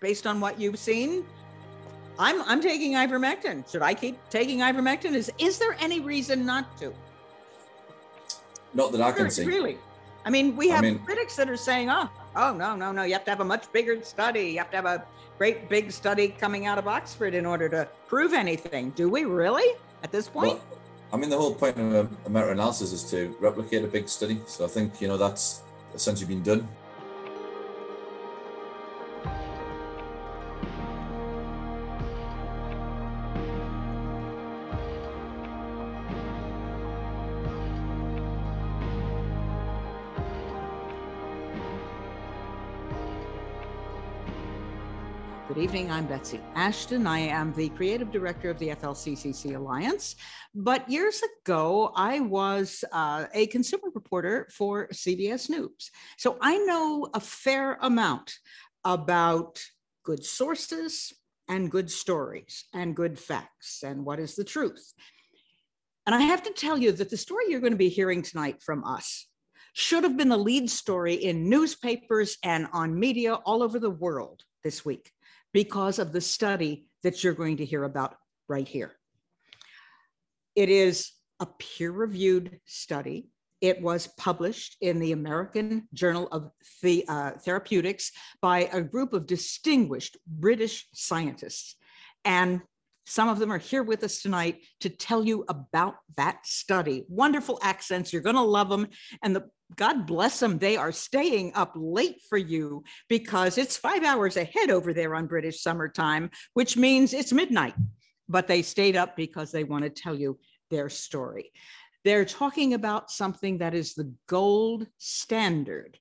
based on what you've seen, I'm I'm taking ivermectin. Should I keep taking ivermectin? Is is there any reason not to? Not that I can see. Really? I mean, we have I mean- critics that are saying, "Oh, oh no, no, no! You have to have a much bigger study. You have to have a great big study coming out of Oxford in order to prove anything." Do we really at this point? Well, I mean, the whole point of a, a meta-analysis is to replicate a big study. So I think you know that's essentially been done. Evening. I'm Betsy Ashton. I am the creative director of the FLCCC Alliance. But years ago, I was uh, a consumer reporter for CBS News. So I know a fair amount about good sources and good stories and good facts and what is the truth. And I have to tell you that the story you're going to be hearing tonight from us should have been the lead story in newspapers and on media all over the world this week because of the study that you're going to hear about right here. It is a peer reviewed study. It was published in the American Journal of the, uh, Therapeutics by a group of distinguished British scientists. And some of them are here with us tonight to tell you about that study. Wonderful accents. You're going to love them. And the God bless them. They are staying up late for you because it's five hours ahead over there on British summertime, which means it's midnight. But they stayed up because they want to tell you their story. They're talking about something that is the gold standard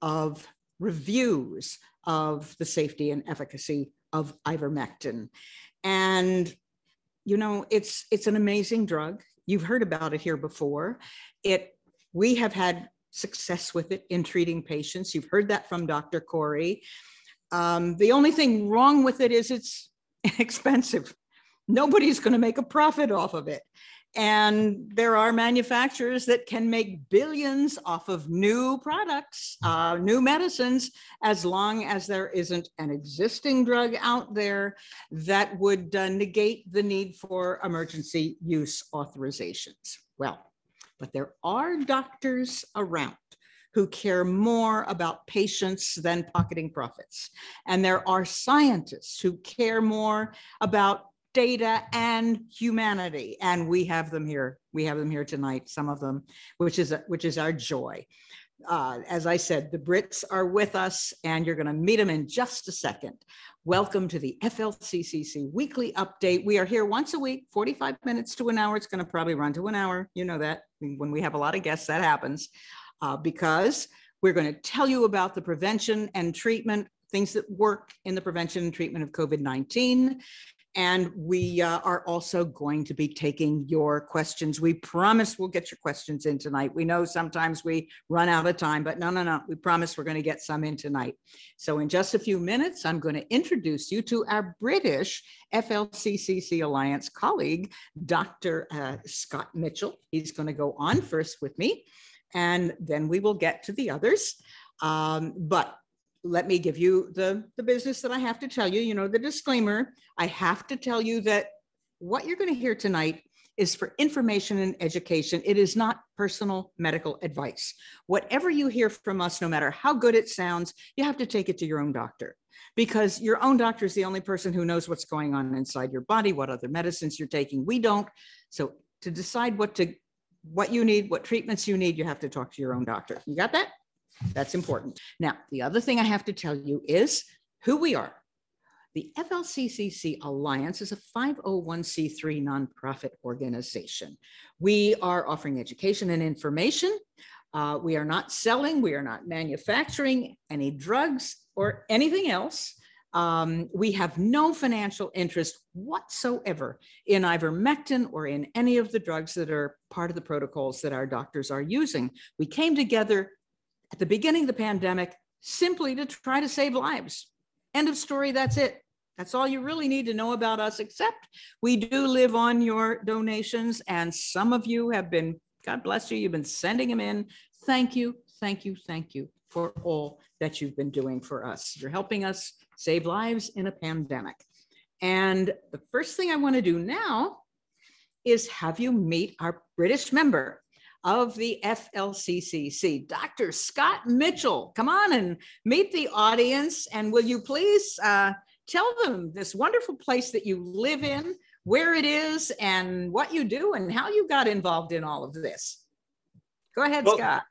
of reviews of the safety and efficacy of ivermectin. And you know, it's it's an amazing drug. You've heard about it here before. It we have had success with it in treating patients. You've heard that from Dr. Kory. Um, the only thing wrong with it is it's expensive. Nobody's going to make a profit off of it. And there are manufacturers that can make billions off of new products, uh, new medicines, as long as there isn't an existing drug out there that would uh, negate the need for emergency use authorizations. Well, but there are doctors around who care more about patients than pocketing profits. And there are scientists who care more about data and humanity. And we have them here. We have them here tonight some of them which is which is our joy. Uh, as i said the brits are with us and you're going to meet them in just a second. Welcome to the flccc weekly update. We are here once a week 45 minutes to an hour. It's going to probably run to an hour. You know that when we have a lot of guests that happens. Uh, because we're going to tell you about the prevention and treatment things that work in the prevention and treatment of covid-19 and we uh, are also going to be taking your questions. We promise we'll get your questions in tonight. We know sometimes we run out of time, but no, no, no. We promise we're going to get some in tonight. So, in just a few minutes, I'm going to introduce you to our British FLCCC Alliance colleague, Dr. Uh, Scott Mitchell. He's going to go on first with me, and then we will get to the others. Um, but let me give you the, the business that I have to tell you, you know, the disclaimer. I have to tell you that what you're going to hear tonight is for information and education. It is not personal medical advice. Whatever you hear from us, no matter how good it sounds, you have to take it to your own doctor because your own doctor is the only person who knows what's going on inside your body, what other medicines you're taking. We don't. So to decide what to what you need, what treatments you need, you have to talk to your own doctor. You got that? That's important. Now, the other thing I have to tell you is who we are. The FLCCC Alliance is a 501c3 nonprofit organization. We are offering education and information. Uh, we are not selling, we are not manufacturing any drugs or anything else. Um, we have no financial interest whatsoever in ivermectin or in any of the drugs that are part of the protocols that our doctors are using. We came together at the beginning of the pandemic simply to try to save lives. End of story. That's it. That's all you really need to know about us, except we do live on your donations. And some of you have been, God bless you, you've been sending them in. Thank you, thank you, thank you for all that you've been doing for us. You're helping us save lives in a pandemic. And the first thing I want to do now is have you meet our British member of the FLCCC, Dr. Scott Mitchell. Come on and meet the audience. And will you please uh, tell them this wonderful place that you live in, where it is, and what you do, and how you got involved in all of this? Go ahead, well, Scott.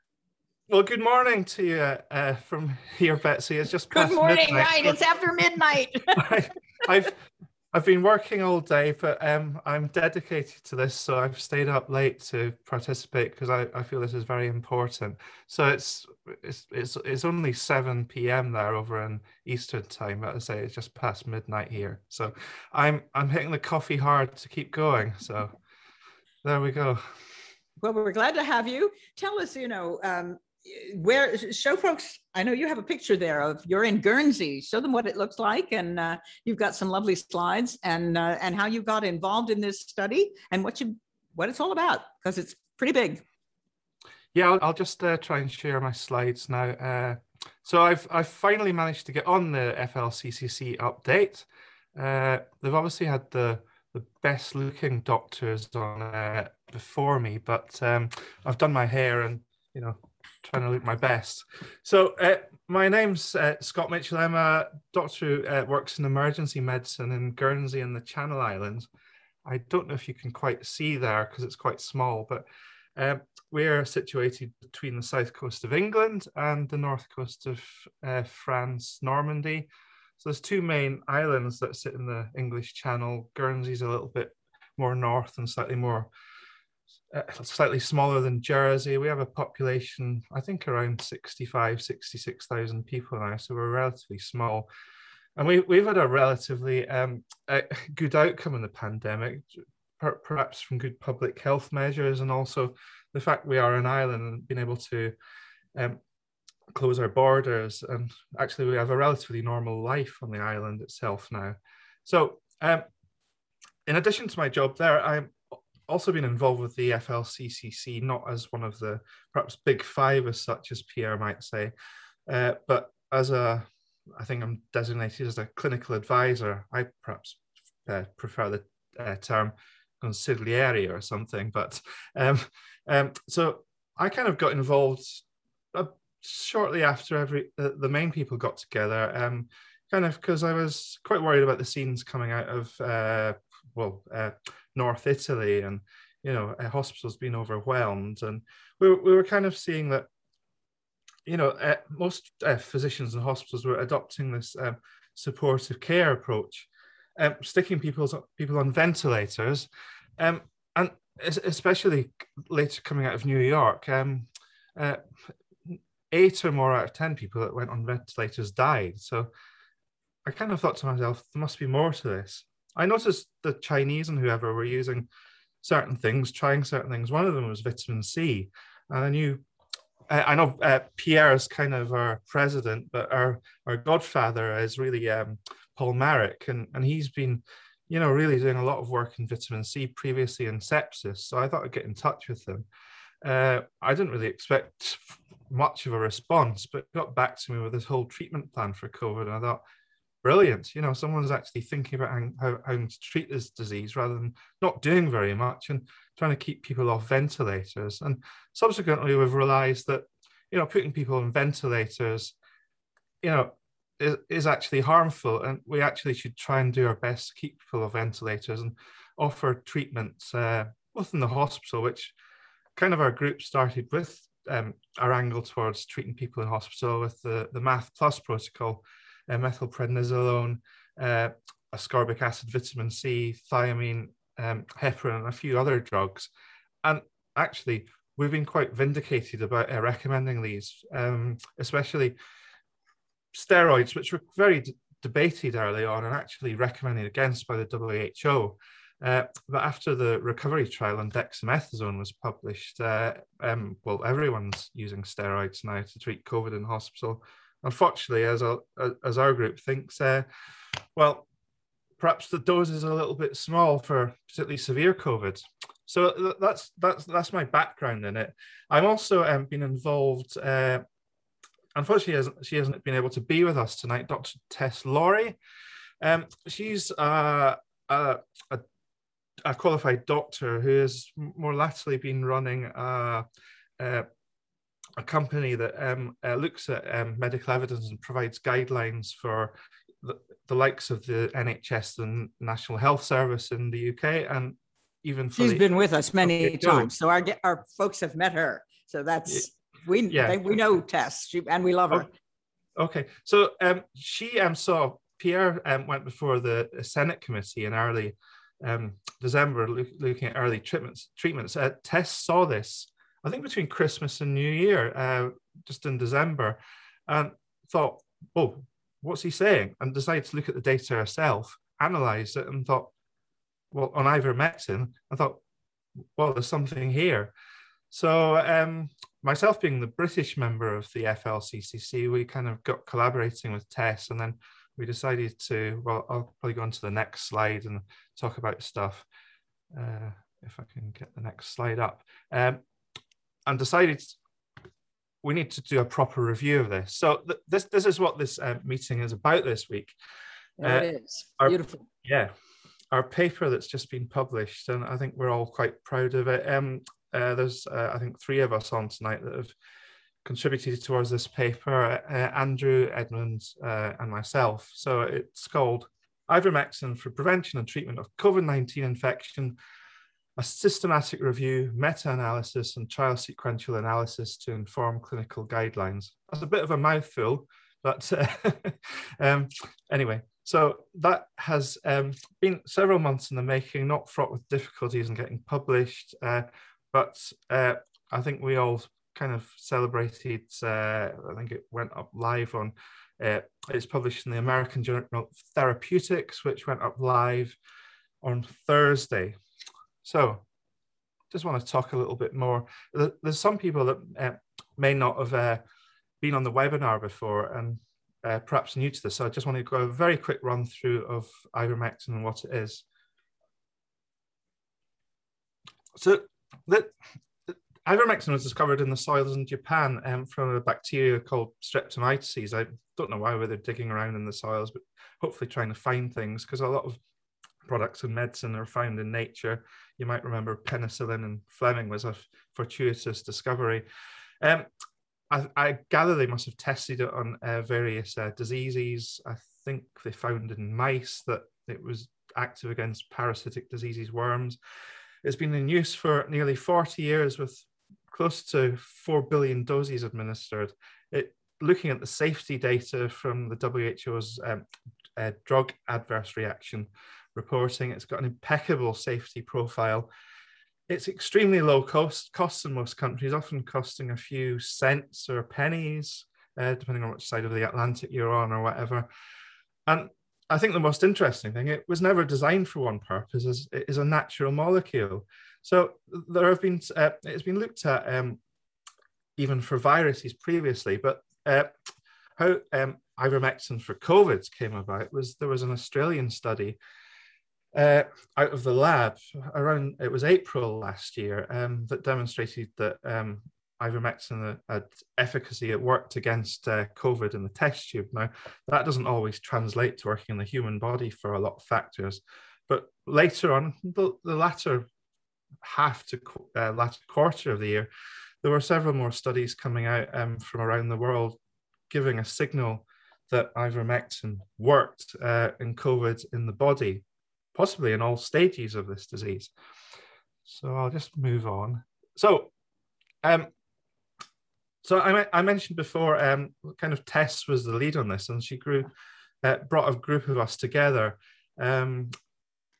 Well, good morning to you uh, from here, Betsy. It's just good morning, midnight. right? It's after midnight. I, I've I've been working all day, but um, I'm dedicated to this, so I've stayed up late to participate because I, I feel this is very important. So it's it's it's it's only seven p.m. there over in Eastern time, but I say it's just past midnight here. So I'm I'm hitting the coffee hard to keep going. So there we go. Well, we're glad to have you. Tell us, you know, um, where show folks i know you have a picture there of you're in guernsey. Show them what it looks like and uh, you've got some lovely slides and uh, and how you got involved in this study and what you what it's all about because it's pretty big. Yeah i'll, I'll just uh, try and share my slides now. Uh, so i've i've finally managed to get on the flccc update. Uh, they've obviously had the the best looking doctors on uh, before me but um, i've done my hair and you know trying to look my best. So, uh, my name's uh, Scott Mitchell. I'm a doctor who uh, works in emergency medicine in Guernsey and the Channel Islands. I don't know if you can quite see there because it's quite small, but uh, we're situated between the south coast of England and the north coast of uh, France, Normandy. So there's two main islands that sit in the English Channel. Guernsey's a little bit more north and slightly more slightly smaller than Jersey. We have a population, I think, around 65, 66,000 people now. So we're relatively small. And we, we've had a relatively um, good outcome in the pandemic, per, perhaps from good public health measures and also the fact we are an island and being able to um, close our borders. And actually, we have a relatively normal life on the island itself now. So, um, in addition to my job there, I'm also been involved with the FLCCC, not as one of the perhaps big five as such as Pierre might say, uh, but as a, I think I'm designated as a clinical advisor. I perhaps uh, prefer the uh, term consigliere or something, but um, um, so I kind of got involved uh, shortly after every the main people got together. Um, kind of because I was quite worried about the scenes coming out of uh, well uh, North Italy, and you know, hospitals being overwhelmed, and we were, we were kind of seeing that, you know, uh, most uh, physicians and hospitals were adopting this um, supportive care approach, um, sticking people's people on ventilators, um, and especially later coming out of New York, um, uh, eight or more out of ten people that went on ventilators died. So I kind of thought to myself, there must be more to this. I noticed the Chinese and whoever were using certain things, trying certain things. One of them was vitamin C, and I knew. I know uh, Pierre is kind of our president, but our our godfather is really um, Paul Marik, and and he's been, you know, really doing a lot of work in vitamin C previously in sepsis. So I thought I'd get in touch with him. Uh, I didn't really expect much of a response, but got back to me with this whole treatment plan for COVID, and I thought brilliant. You know, someone's actually thinking about how, how to treat this disease rather than not doing very much and trying to keep people off ventilators. And subsequently, we've realized that, you know, putting people on ventilators, you know, is, is actually harmful. And we actually should try and do our best to keep people off ventilators and offer treatments uh, within the hospital, which kind of our group started with um, our angle towards treating people in hospital with the, the Math Plus protocol, uh, methylprednisolone, uh, ascorbic acid, vitamin C, thiamine, um, heparin, and a few other drugs. And actually, we've been quite vindicated about uh, recommending these, um, especially steroids, which were very debated early on and actually recommended against by the WHO. Uh, but after the recovery trial on dexamethasone was published, uh, um, well, everyone's using steroids now to treat COVID in hospital unfortunately, as a, as our group thinks, uh, well, perhaps the dose is a little bit small for particularly severe COVID. So that's that's that's my background in it. I'm also um, been involved uh, unfortunately, she hasn't, been able to be with us tonight, Dr. Tess Lawrie. Um, she's a, a, a, qualified doctor who has more latterly been running a, a, a company that um, uh, looks at um, medical evidence and provides guidelines for the, the, likes of the NHS and National Health Service in the UK and even she's the, been with us many times so our our folks have met her. So that's we yeah. They, we know Tess. She, and we love her. Okay. So um she um saw Pierre um, went before the Senate committee in early um, December look, looking at early treatments treatments. Uh, Tess saw this I think between Christmas and New Year uh, just in December and thought oh what's he saying and decided to look at the data herself analyze it and thought well, on ivermectin, I thought, well, there's something here. So um, myself being the British member of the FLCCC, we kind of got collaborating with Tess and then we decided to, well, I'll probably go on to the next slide and talk about stuff. Uh, if I can get the next slide up. Um, and decided we need to do a proper review of this. So th this this is what this uh, meeting is about this week. There uh, it is. Beautiful. Yeah our paper that's just been published, and I think we're all quite proud of it. Um, uh, there's, uh, I think, three of us on tonight that have contributed towards this paper uh, Andrew, Edmonds, uh, and myself. So it's called Ivermectin for Prevention and Treatment of COVID 19 Infection, a systematic review, meta analysis, and trial sequential analysis to inform clinical guidelines. That's a bit of a mouthful, but um, anyway, so that has um, been several months in the making, not fraught with difficulties in getting published, uh, but uh, I think we all kind of celebrated. Uh, I think it went up live on. Uh, it's published in the American Journal of Therapeutics, which went up live on Thursday. So, just want to talk a little bit more. There's some people that uh, may not have uh, been on the webinar before, and uh, perhaps new to this. So I just want to go a very quick run through of ivermectin and what it is. So the ivermectin was discovered in the soils in Japan um, from a bacteria called streptomyces. I don't know why they're digging around in the soils, but hopefully trying to find things because a lot of products in medicine are found in nature. You might remember penicillin and Fleming was a fortuitous discovery. Um, I, I, gather they must have tested it on uh, various uh, diseases. I think they found in mice that it was active against parasitic diseases, worms. It's been in use for nearly 40 years with close to 4 billion doses administered. It, looking at the safety data from the WHO's um, uh, drug adverse reaction reporting, it's got an impeccable safety profile it's extremely low cost costs in most countries, often costing a few cents or pennies, uh, depending on which side of the Atlantic you're on or whatever. And I think the most interesting thing, it was never designed for one purpose, is, it is a natural molecule. So there have been, uh, it's been looked at um, even for viruses previously, but uh, how um, ivermectin for COVID came about was there was an Australian study uh, out of the lab around it was April last year um, that demonstrated that um, ivermectin had efficacy. It worked against uh, COVID in the test tube. Now that doesn't always translate to working in the human body for a lot of factors, but later on, the, the latter half to uh, latter quarter of the year, there were several more studies coming out um, from around the world giving a signal that ivermectin worked uh, in COVID in the body possibly in all stages of this disease. So I'll just move on. So, um, so I, I mentioned before, um, kind of Tess was the lead on this, and she grew, uh, brought a group of us together. Um,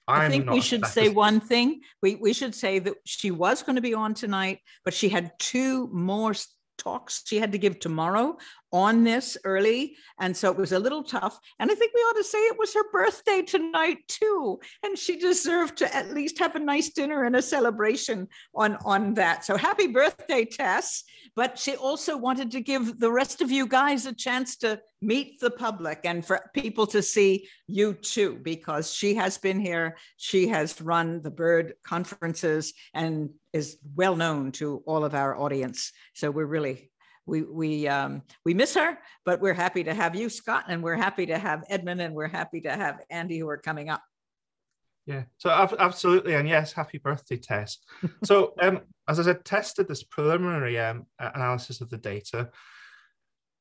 i think we should say one thing. We we should say that she was going to be on tonight, but she had two more talks she had to give tomorrow on this early. And so it was a little tough. And I think we ought to say it was her birthday tonight, too. And she deserved to at least have a nice dinner and a celebration on, on that. So happy birthday, Tess. But she also wanted to give the rest of you guys a chance to meet the public and for people to see you too, because she has been here. She has run the BIRD conferences and is well known to all of our audience. So we're really we we um, we miss her, but we're happy to have you, Scott, and we're happy to have Edmund, and we're happy to have Andy, who are coming up. Yeah, so absolutely, and yes, happy birthday, Tess. so, um, as I said, tested this preliminary um, analysis of the data,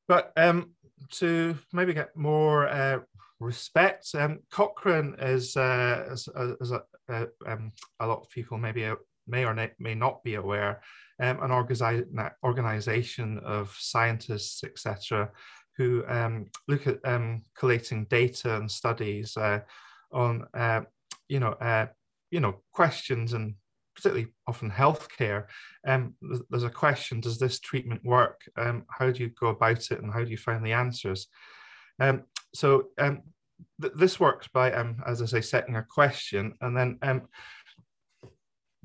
but um, to maybe get more uh, respect, um, Cochrane is, uh, as, as a, uh, um, a lot of people maybe may or may not be aware, um, an organi- organization of scientists, etc., who um, look at um, collating data and studies uh, on, uh, you know, uh, you know, questions and particularly often healthcare. Um, there's a question: Does this treatment work? Um, how do you go about it, and how do you find the answers? Um, so th- this works by, as I say, setting a question and then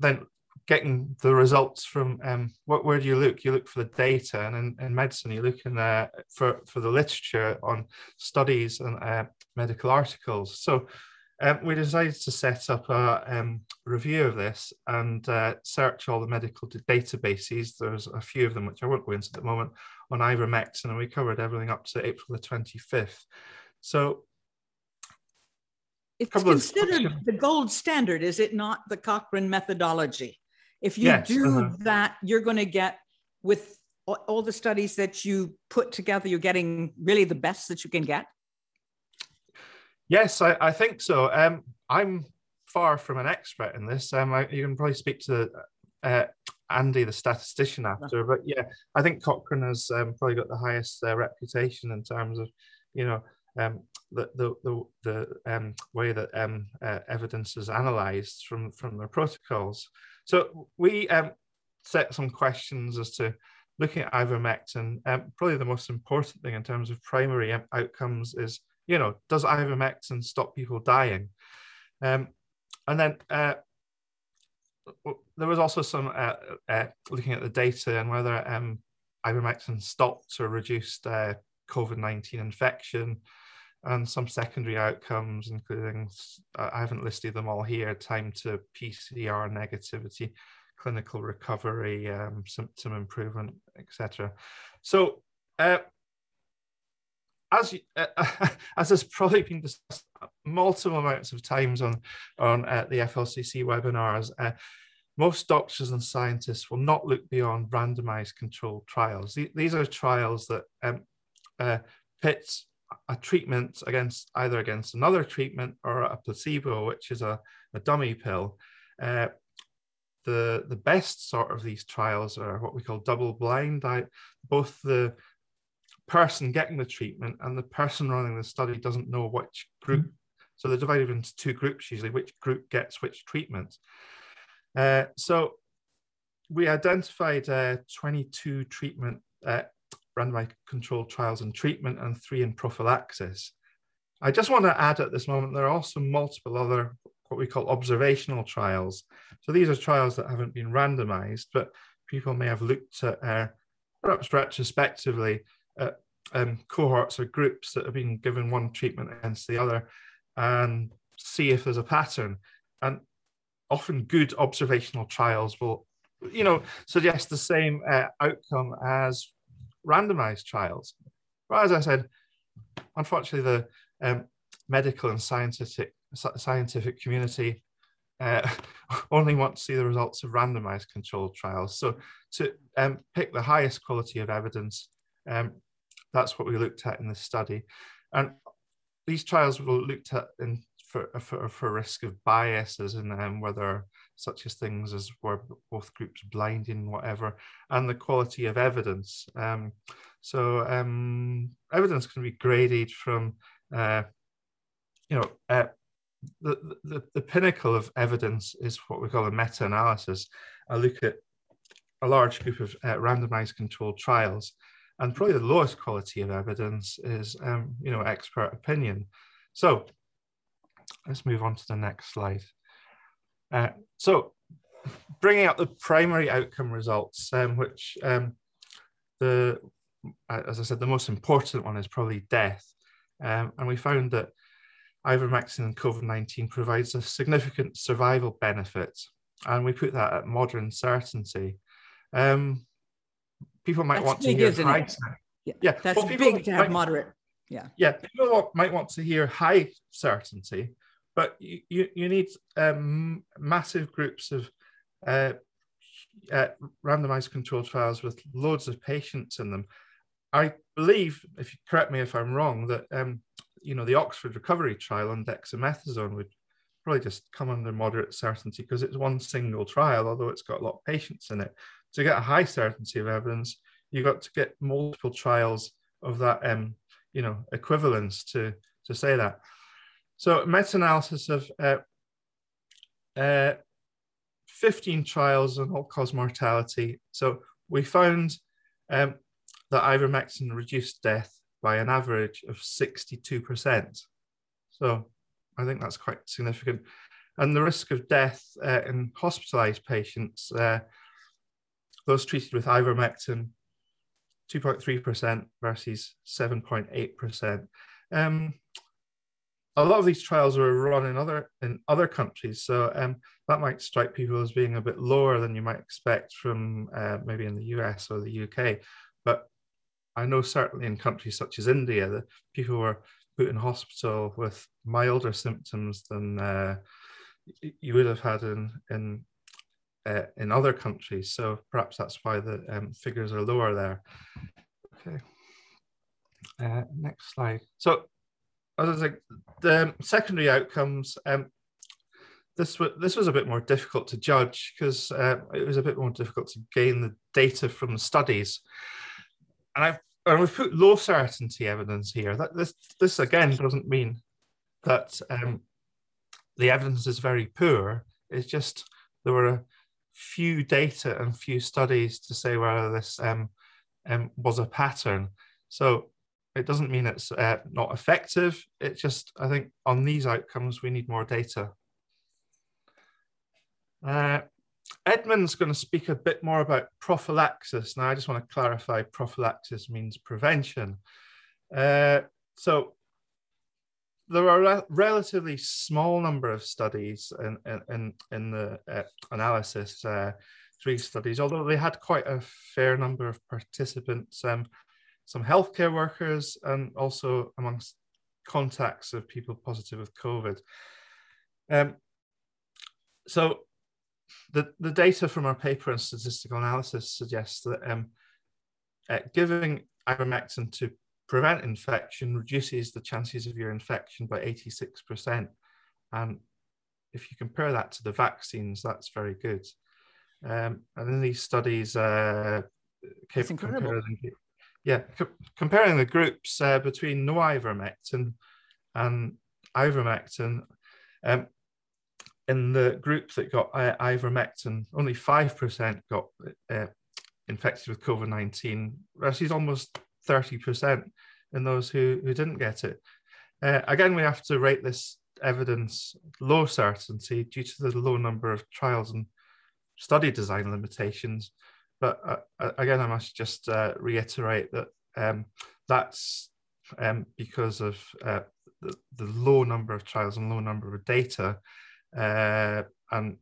then getting the results from um, what, where do you look? You look for the data, and in, in medicine, you look in uh, for for the literature on studies and uh, medical articles. So um, we decided to set up a um, review of this and uh, search all the medical databases. There's a few of them which I won't go into at the moment on ivermectin, and we covered everything up to April the 25th. So it's considered the gold standard, is it not? The Cochrane methodology. If you yes, do uh-huh. that, you're going to get with all the studies that you put together, you're getting really the best that you can get. Yes, I, I think so. Um, I'm far from an expert in this. Um, I, you can probably speak to uh, Andy, the statistician, after. But yeah, I think Cochrane has um, probably got the highest uh, reputation in terms of, you know, um, the the the, the um, way that um, uh, evidence is analysed from from their protocols. So we um, set some questions as to looking at ivermectin. Um, probably the most important thing in terms of primary outcomes is, you know, does ivermectin stop people dying? Um, and then uh, there was also some uh, uh, looking at the data and whether um, ivermectin stopped or reduced uh, COVID 19 infection and some secondary outcomes, including, I haven't listed them all here, time to PCR negativity, clinical recovery, um, symptom improvement, etc. So, uh, as uh, as has probably been discussed multiple amounts of times on on uh, the FLCC webinars, uh, most doctors and scientists will not look beyond randomized controlled trials. These are trials that um, uh, pit a treatment against either against another treatment or a placebo, which is a, a dummy pill. Uh, the, the best sort of these trials are what we call double blind. I, both the person getting the treatment and the person running the study doesn't know which group. Mm-hmm. So they're divided into two groups usually, which group gets which treatment. Uh, so we identified uh, 22 treatment uh, randomized controlled trials in treatment and three in prophylaxis. I just want to add at this moment, there are also multiple other what we call observational trials. So these are trials that haven't been randomized, but people may have looked at uh, perhaps retrospectively at um, cohorts or groups that have been given one treatment against the other and see if there's a pattern. And often good observational trials will, you know, suggest the same uh, outcome as randomized trials. But as I said, unfortunately, the um, medical and scientific scientific community uh, only want to see the results of randomized controlled trials. So to um, pick the highest quality of evidence, um, that's what we looked at in this study. And these trials were looked at in, for, for, for risk of biases and um, whether such as things as were both groups blinding, whatever, and the quality of evidence. Um, so um, evidence can be graded from, uh, you know, uh, the, the, the pinnacle of evidence is what we call a meta-analysis. I look at a large group of uh, randomized controlled trials, and probably the lowest quality of evidence is, um, you know, expert opinion. So let's move on to the next slide. Uh, so bringing up the primary outcome results, um, which um, the, as I said, the most important one is probably death. Um, and we found that ivermectin in COVID-19 provides a significant survival benefit. And we put that at moderate certainty. Um, people might That's want to hear high. Yeah, Yeah, That's well, big to have might- moderate. yeah, Yeah, people might want to hear high certainty, but you, you, you need um, massive groups of uh, uh, randomized controlled trials with loads of patients in them. I believe, if you correct me if I'm wrong, that um, you know the Oxford Recovery Trial on dexamethasone would probably just come under moderate certainty because it's one single trial, although it's got a lot of patients in it. To get a high certainty of evidence, you've got to get multiple trials of that um, you know equivalence to to say that. So meta-analysis of uh, uh, 15 trials on all-cause mortality. So we found um, that ivermectin reduced death by an average of 62%. So I think that's quite significant. And the risk of death uh, in hospitalized patients, uh, those treated with ivermectin, 2.3% versus 7.8%. Um, a lot of these trials were run in other in other countries, so um, that might strike people as being a bit lower than you might expect from uh, maybe in the US or the UK. But I know certainly in countries such as India that people were put in hospital with milder symptoms than uh, you would have had in in uh, in other countries. So perhaps that's why the um, figures are lower there. Okay. Uh, next slide. So I was like, the secondary outcomes. Um, this was this was a bit more difficult to judge because uh, it was a bit more difficult to gain the data from the studies, and I've and we've put low certainty evidence here. That this this again doesn't mean that um, the evidence is very poor. It's just there were a few data and few studies to say whether this um, um, was a pattern. So it doesn't mean it's uh, not effective. It just, I think on these outcomes, we need more data. Uh, Edmund's going to speak a bit more about prophylaxis. Now, I just want to clarify prophylaxis means prevention. Uh, so there are a relatively small number of studies in, in, in the uh, analysis, uh, three studies, although they had quite a fair number of participants. Um, some healthcare workers, and also amongst contacts of people positive with COVID. Um, so the, the data from our paper and statistical analysis suggests that um, uh, giving ivermectin to prevent infection reduces the chances of your infection by 86%. And if you compare that to the vaccines, that's very good. Um, and in these studies, uh, incredible yeah, co- comparing the groups uh, between no ivermectin and ivermectin, um, in the group that got uh, ivermectin, only 5% got uh, infected with COVID 19, versus almost 30% in those who, who didn't get it. Uh, again, we have to rate this evidence low certainty due to the low number of trials and study design limitations. But uh, again, I must just uh, reiterate that um, that's um, because of uh, the, the, low number of trials and low number of data. Uh, and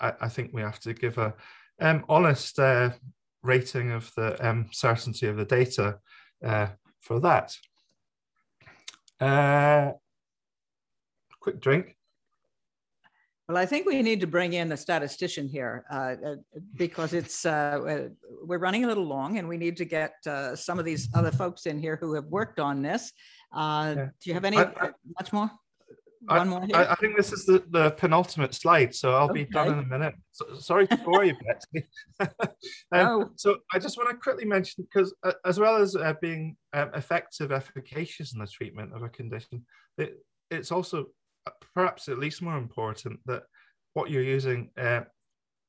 I, I, think we have to give a um, honest uh, rating of the um, certainty of the data uh, for that. quick drink. Well, I think we need to bring in a statistician here uh, uh because it's uh, uh, we're running a little long, and we need to get uh, some of these other folks in here who have worked on this. Uh, yeah. Do you have any I, I, much more? One I, more. Here? I, think this is the, the penultimate slide, so I'll okay. be done in a minute. So, sorry to bore you, Betsy. um, no. So I just want to quickly mention because as well as being um, effective, efficacious in the treatment of a condition, it, it's also perhaps at least more important that what you're using uh,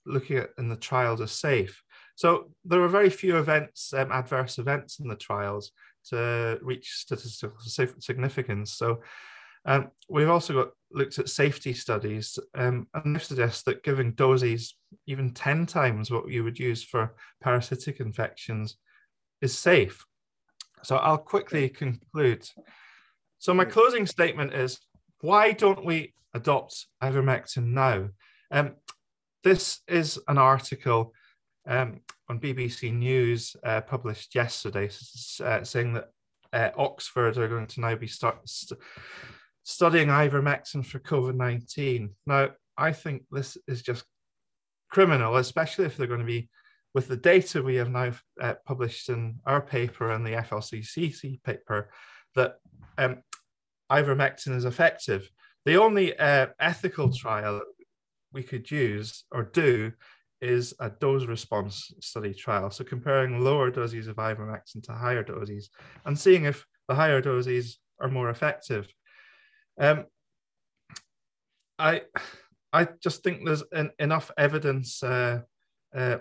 looking at in the trials is safe. So there are very few events, um, adverse events in the trials to reach statistical significance. So um, we've also got looked at safety studies um, and they suggest that giving doses even 10 times what you would use for parasitic infections is safe. So I'll quickly conclude. So my closing statement is why don't we adopt ivermectin now? Um, this is an article um, on BBC News uh, published yesterday, uh, saying that uh, Oxford are going to now be start, st- studying ivermectin for COVID 19. Now, I think this is just criminal, especially if they're going to be, with the data we have now uh, published in our paper and the FLCCC paper, that um, ivermectin is effective. The only uh, ethical trial we could use or do is a dose response study trial. So comparing lower doses of ivermectin to higher doses and seeing if the higher doses are more effective. Um, I I just think there's en- enough evidence uh, uh,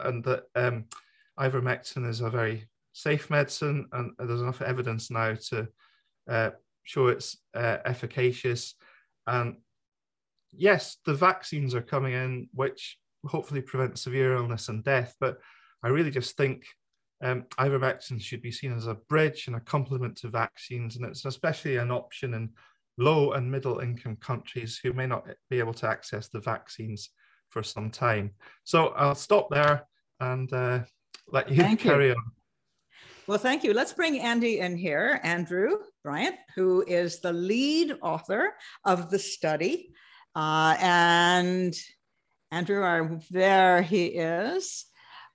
and that um, ivermectin is a very safe medicine and there's enough evidence now to uh, show it's uh, efficacious and yes the vaccines are coming in which hopefully prevent severe illness and death. But I really just think um, ivermectin should be seen as a bridge and a complement to vaccines, and it's especially an option in low and middle income countries who may not be able to access the vaccines for some time. So I'll stop there and uh, let you Thank carry you. on. Well, thank you. Let's bring Andy in here, Andrew Bryant, who is the lead author of the study. Uh, and Andrew, are, there he is.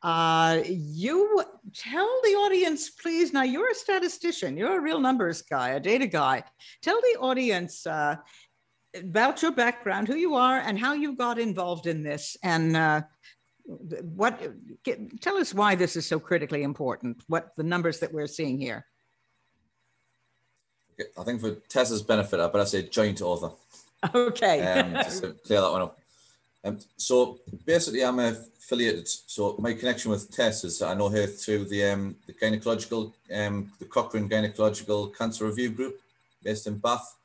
Uh, you tell the audience, please. Now, you're a statistician, you're a real numbers guy, a data guy. Tell the audience uh, about your background, who you are, and how you got involved in this, and uh, what. Get, tell us why this is so critically important. What the numbers that we're seeing here. I think for Tess's benefit, I better say joint author. Okay. Um, just to clear that one up. Um, so basically, I'm affiliated. So my connection with Tess is I know her through the um, the gynecological um, the Cochrane Gynecological Cancer Review Group based in Bath,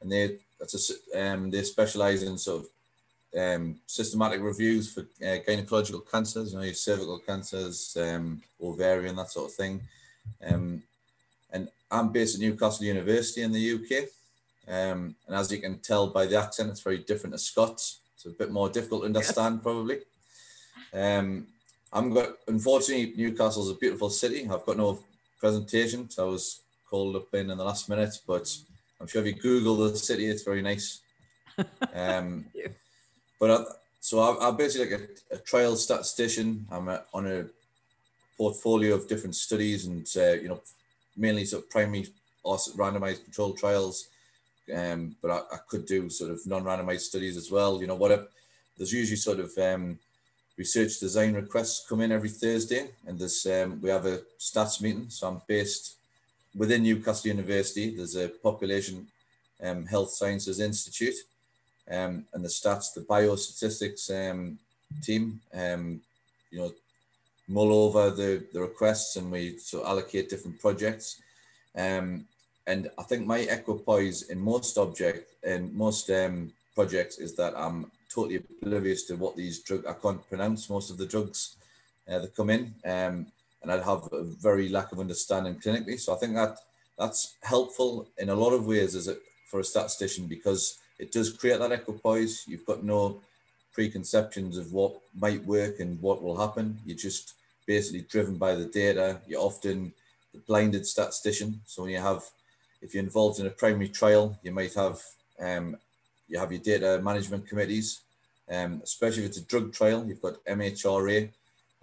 and they that's a, um, they specialise in sort of um, systematic reviews for uh, gynecological cancers, you know, your cervical cancers, um, ovarian, that sort of thing. Um, and I'm based at Newcastle University in the UK. Um, and as you can tell by the accent, it's very different to Scott's. It's a bit more difficult to understand, probably. Um, I'm got unfortunately Newcastle's a beautiful city. I've got no presentation, so I was called up in in the last minute. But I'm sure if you Google the city, it's very nice. Um, but I, so I, I'm basically like a, a trial statistician. I'm a, on a portfolio of different studies, and uh, you know, mainly sort of primary or randomized controlled trials um, but I, I, could do sort of non-randomized studies as well. You know, what there's usually sort of um, research design requests come in every Thursday, and there's um, we have a stats meeting. So I'm based within Newcastle University. There's a population um, health sciences institute, um, and the stats, the biostatistics um, team, um, you know, mull over the the requests, and we sort of allocate different projects. Um, and I think my equipoise in most object in most um, projects is that I'm totally oblivious to what these drugs I can't pronounce most of the drugs uh, that come in, um, and I'd have a very lack of understanding clinically. So I think that that's helpful in a lot of ways as a, for a statistician because it does create that equipoise. You've got no preconceptions of what might work and what will happen. You're just basically driven by the data. You're often the blinded statistician. So when you have if you're involved in a primary trial, you might have um, you have your data management committees, um, especially if it's a drug trial. You've got MHRA,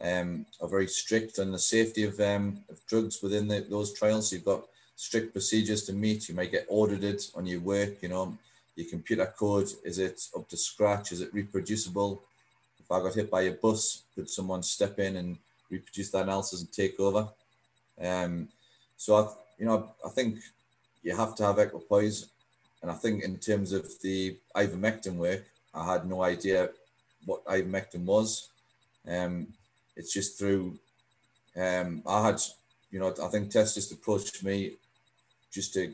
um, are very strict on the safety of, um, of drugs within the, those trials. So you've got strict procedures to meet. You might get audited on your work. You know, your computer code is it up to scratch? Is it reproducible? If I got hit by a bus, could someone step in and reproduce that analysis and take over? Um, so I, you know, I think you have to have equipoise. And I think in terms of the ivermectin work, I had no idea what ivermectin was. Um, it's just through, um, I had, you know, I think Tess just approached me just to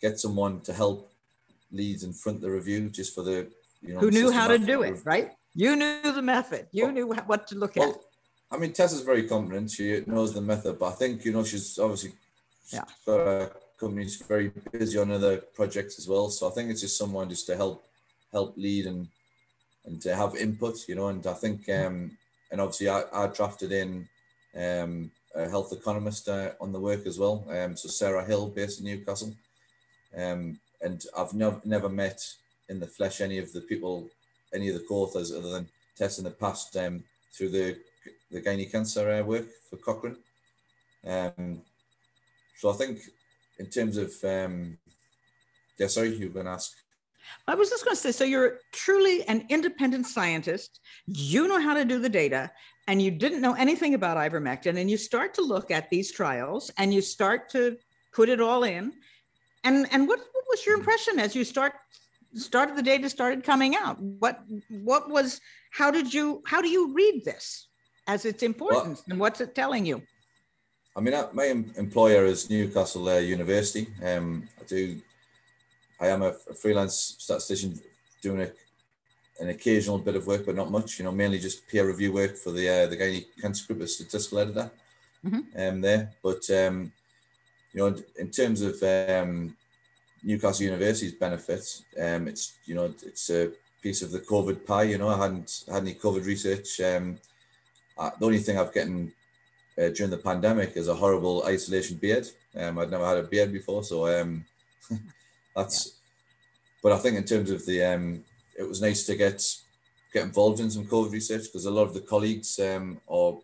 get someone to help leads in front of the review, just for the, you know, who knew how to do it, right? You knew the method. You well, knew what to look well, at. I mean, Tess is very competent. She knows the method, but I think you know she's obviously yeah. a company's very busy on other projects as well. So I think it's just someone just to help help lead and and to have input, you know. And I think um, and obviously I, I drafted in um, a health economist uh, on the work as well. Um, so Sarah Hill, based in Newcastle. Um, and I've never never met in the flesh any of the people, any of the co-authors other than Tess in the past um, through the the gynae cancer uh, work for Cochrane. Um, so I think in terms of, um, yeah, sorry, you were going to ask. I was just going to say, so you're truly an independent scientist. You know how to do the data, and you didn't know anything about ivermectin, and you start to look at these trials, and you start to put it all in. And and what, what was your impression as you start started the data started coming out? What what was how did you how do you read this as its importance, well, and what's it telling you? I mean, my employer is Newcastle uh, University. Um, I do, I am a, a freelance statistician doing a, an occasional bit of work, but not much. You know, mainly just peer review work for the uh, the Gynae Cancer Group as statistical editor. Mm-hmm. Um, there, but um, you know, in terms of um, Newcastle University's benefits, um, it's you know, it's a piece of the COVID pie. You know, I hadn't had any COVID research. Um, uh, the only thing I've gotten uh, during the pandemic is a horrible isolation beard. Um, I'd never had a beard before, so um, that's. Yeah. But I think in terms of the, um, it was nice to get get involved in some COVID research because a lot of the colleagues um, are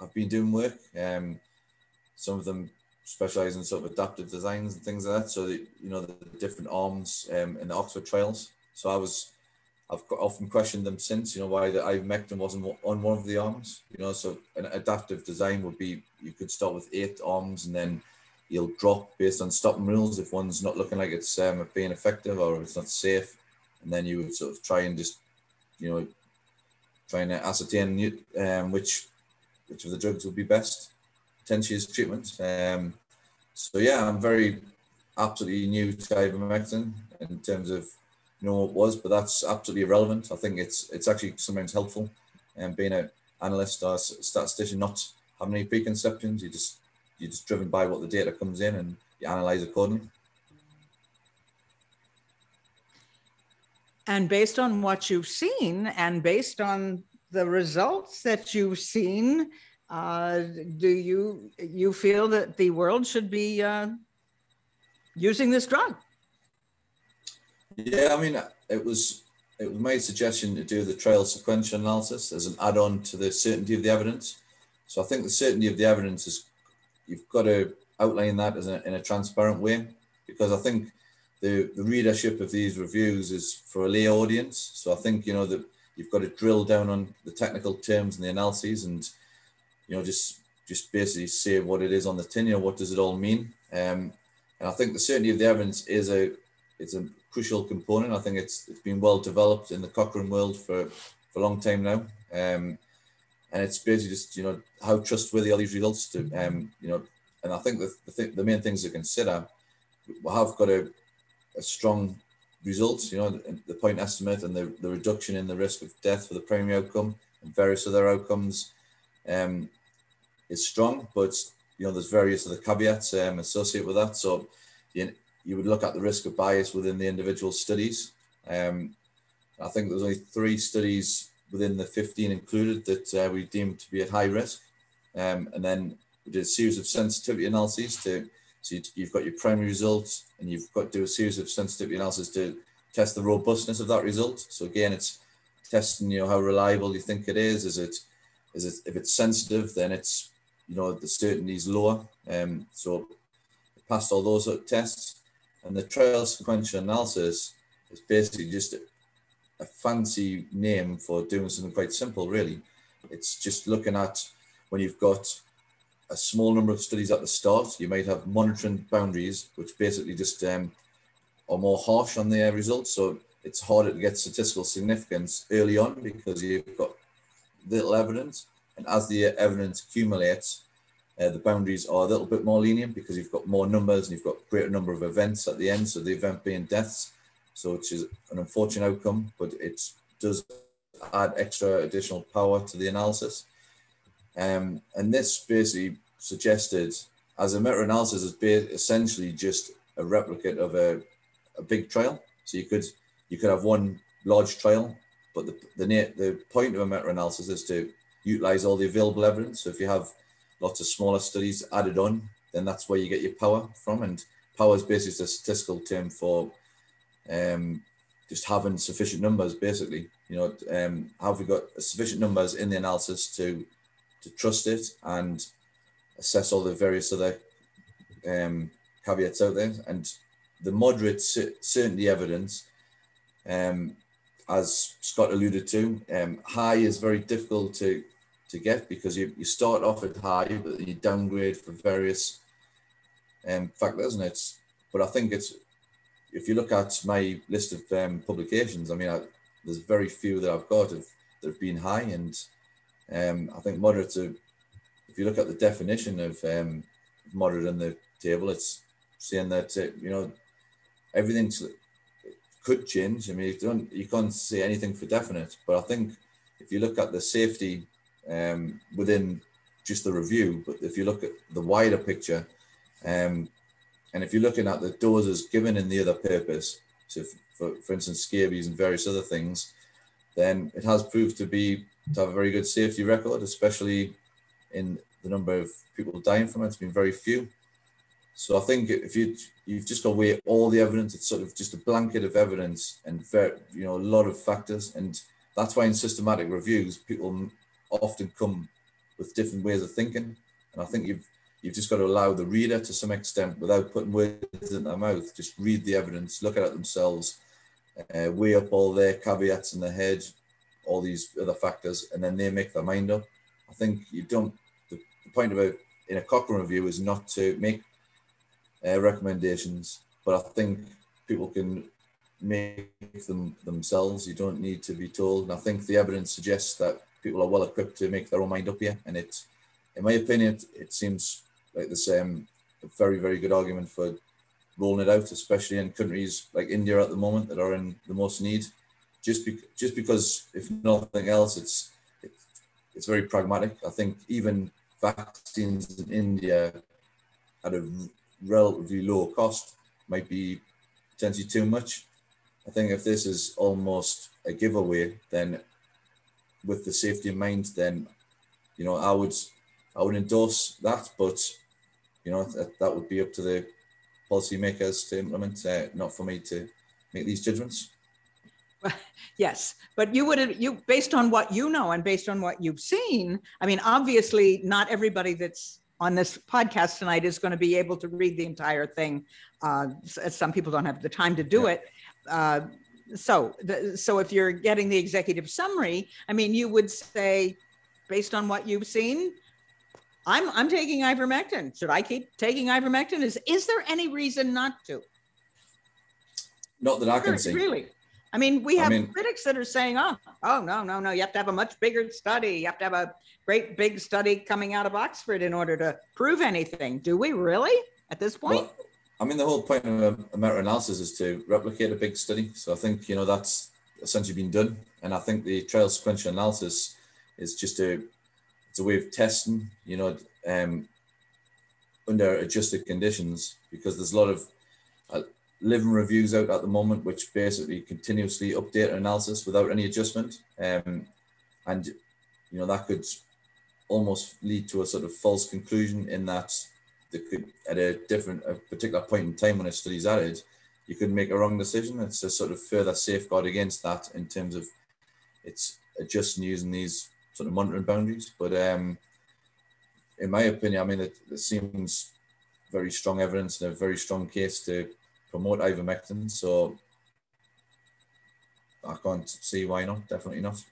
have been doing work. Um, some of them specialize in sort of adaptive designs and things like that. So the, you know the different arms um, in the Oxford trials. So I was I've often questioned them since, you know, why the ivermectin wasn't on one of the arms. You know, so an adaptive design would be you could start with eight arms and then you'll drop based on stopping rules if one's not looking like it's um, being effective or it's not safe, and then you would sort of try and just, you know, trying to ascertain um, which which of the drugs would be best as treatment. Um, so yeah, I'm very absolutely new to ivermectin in terms of you know what was, but that's absolutely irrelevant. I think it's it's actually sometimes helpful, and um, being an analyst or statistician, not having any preconceptions. You just you're just driven by what the data comes in, and you analyze accordingly. And based on what you've seen, and based on the results that you've seen, uh, do you you feel that the world should be uh, using this drug? Yeah, I mean, it was it was my suggestion to do the trial sequential analysis as an add-on to the certainty of the evidence. So I think the certainty of the evidence is you've got to outline that as a, in a transparent way because I think the, the readership of these reviews is for a lay audience. So I think you know that you've got to drill down on the technical terms and the analyses and you know just just basically say what it is on the tin. You know what does it all mean? Um, and I think the certainty of the evidence is a it's a crucial component. I think it's it's been well developed in the Cochrane world for, for a long time now. Um, and it's basically just you know how trustworthy are these results to um, you know and I think the the, th- the main things to consider we have got a, a strong results you know the, point estimate and the, the reduction in the risk of death for the primary outcome and various other outcomes um, is strong but you know there's various other caveats um, associated with that so you, you would look at the risk of bias within the individual studies. Um, I think there's only three studies within the 15 included that uh, we deemed to be at high risk. Um, and then we did a series of sensitivity analyses to, so you've got your primary results and you've got to do a series of sensitivity analysis to test the robustness of that result. So again, it's testing, you know, how reliable you think it is. Is it, is it, if it's sensitive, then it's, you know, the certainty is lower. Um, so passed all those tests. And the trial sequential analysis is basically just a, a fancy name for doing something quite simple, really. It's just looking at when you've got a small number of studies at the start, you might have monitoring boundaries, which basically just um, are more harsh on the results. So it's harder to get statistical significance early on because you've got little evidence. And as the evidence accumulates, uh, the boundaries are a little bit more lenient because you've got more numbers and you've got greater number of events at the end. So the event being deaths, so which is an unfortunate outcome, but it does add extra additional power to the analysis. Um, and this basically suggested, as a meta-analysis, is essentially just a replicate of a, a big trial. So you could you could have one large trial but the, the, the point of a meta-analysis is to utilize all the available evidence. So if you have lots of smaller studies added on, then that's where you get your power from. And power is basically a statistical term for um, just having sufficient numbers, basically. You know, um, have we got sufficient numbers in the analysis to to trust it and assess all the various other um, caveats out there? And the moderate certainty evidence, um, as Scott alluded to, um, high is very difficult to to get because you, you start off at high, but you downgrade for various um, factors, and it's. But I think it's if you look at my list of um, publications, I mean, I, there's very few that I've got have, that have been high, and um, I think moderate. To, if you look at the definition of um, moderate in the table, it's saying that uh, you know everything could change. I mean, you don't you can't say anything for definite, but I think if you look at the safety um, within just the review, but if you look at the wider picture, um, and if you're looking at the doses given in the other purpose, so for, for instance, scabies and various other things, then it has proved to be to have a very good safety record, especially in the number of people dying from it. It's been very few. So I think if you you've just got to weigh all the evidence, it's sort of just a blanket of evidence and you know a lot of factors, and that's why in systematic reviews people often come with different ways of thinking. And I think you've you've just got to allow the reader to some extent without putting words in their mouth, just read the evidence, look at it themselves, uh, weigh up all their caveats in their head, all these other factors, and then they make their mind up. I think you don't, the, the point about in a Cochrane review is not to make uh, recommendations, but I think people can make them themselves. You don't need to be told. And I think the evidence suggests that people are well equipped to make their own mind up here. And it, in my opinion, it, it seems like there's um, a very, very good argument for rolling it out, especially in countries like India at the moment that are in the most need. Just, be, just because, if nothing else, it's, it's it's very pragmatic. I think even vaccines in India at a relatively low cost might be potentially too much. I think if this is almost a giveaway, then with the safety in mind, then you know I would I would endorse that, but you know that, that would be up to the policymakers to implement, uh, not for me to make these judgments. Yes, but you would you based on what you know and based on what you've seen. I mean, obviously, not everybody that's on this podcast tonight is going to be able to read the entire thing. Uh, some people don't have the time to do yeah. it. Uh, so, the, so if you're getting the executive summary, I mean, you would say, based on what you've seen, I'm I'm taking ivermectin. Should I keep taking ivermectin? Is is there any reason not to? Not that I can see. Really. I mean, we have I mean, critics that are saying, oh, oh, no, no, no, you have to have a much bigger study. You have to have a great big study coming out of Oxford in order to prove anything. Do we really at this point? Well, I mean, the whole point of a, meta-analysis is to replicate a big study. So I think, you know, that's essentially been done. And I think the trial sequential analysis is just a, it's a way of testing, you know, um, under adjusted conditions because there's a lot of uh, living reviews out at the moment, which basically continuously update analysis without any adjustment. Um, and, you know, that could almost lead to a sort of false conclusion in that could, at a different, a particular point in time when a study's added, you could make a wrong decision. It's a sort of further safeguard against that in terms of it's adjusting using these sort of monitoring boundaries. But um, in my opinion, I mean, it, it seems very strong evidence and a very strong case to promote ivermectin. So I can't see why not. Definitely not.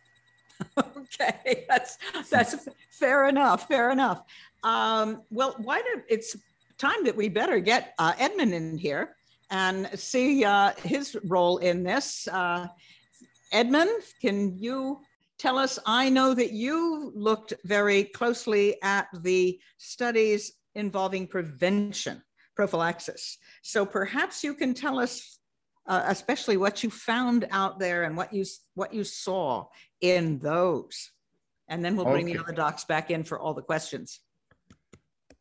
okay, that's that's fair enough. Fair enough. Um, well, why do it's time that we better get uh, Edmund in here and see uh, his role in this. Uh, Edmund, can you tell us? I know that you looked very closely at the studies involving prevention, prophylaxis. So perhaps you can tell us, uh, especially what you found out there and what you what you saw in those. And then we'll bring okay. the other docs back in for all the questions.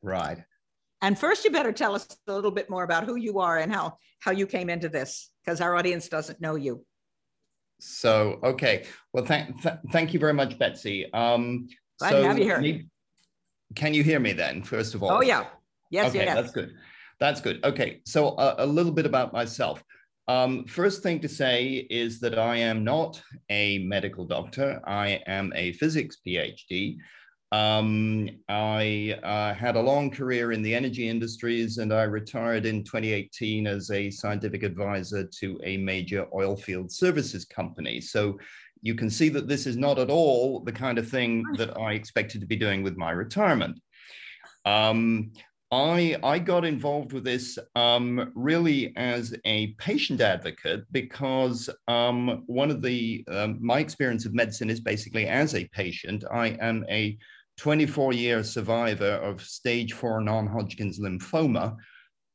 Right. And first, you better tell us a little bit more about who you are and how how you came into this, because our audience doesn't know you. So, okay. Well, thank, th thank you very much, Betsy. Um, Glad so to have you here. me- Can you hear me then, first of all? Oh, yeah. Yes, okay, yes. that's good. That's good. Okay, so a, a little bit about myself. Um, first thing to say is that I am not a medical doctor. I am a physics PhD. Um, I uh, had a long career in the energy industries and I retired in 2018 as a scientific advisor to a major oil field services company. So you can see that this is not at all the kind of thing that I expected to be doing with my retirement. Um, I, I got involved with this um, really as a patient advocate because um, one of the, um, my experience of medicine is basically as a patient. I am a 24 year survivor of stage four non Hodgkin's lymphoma,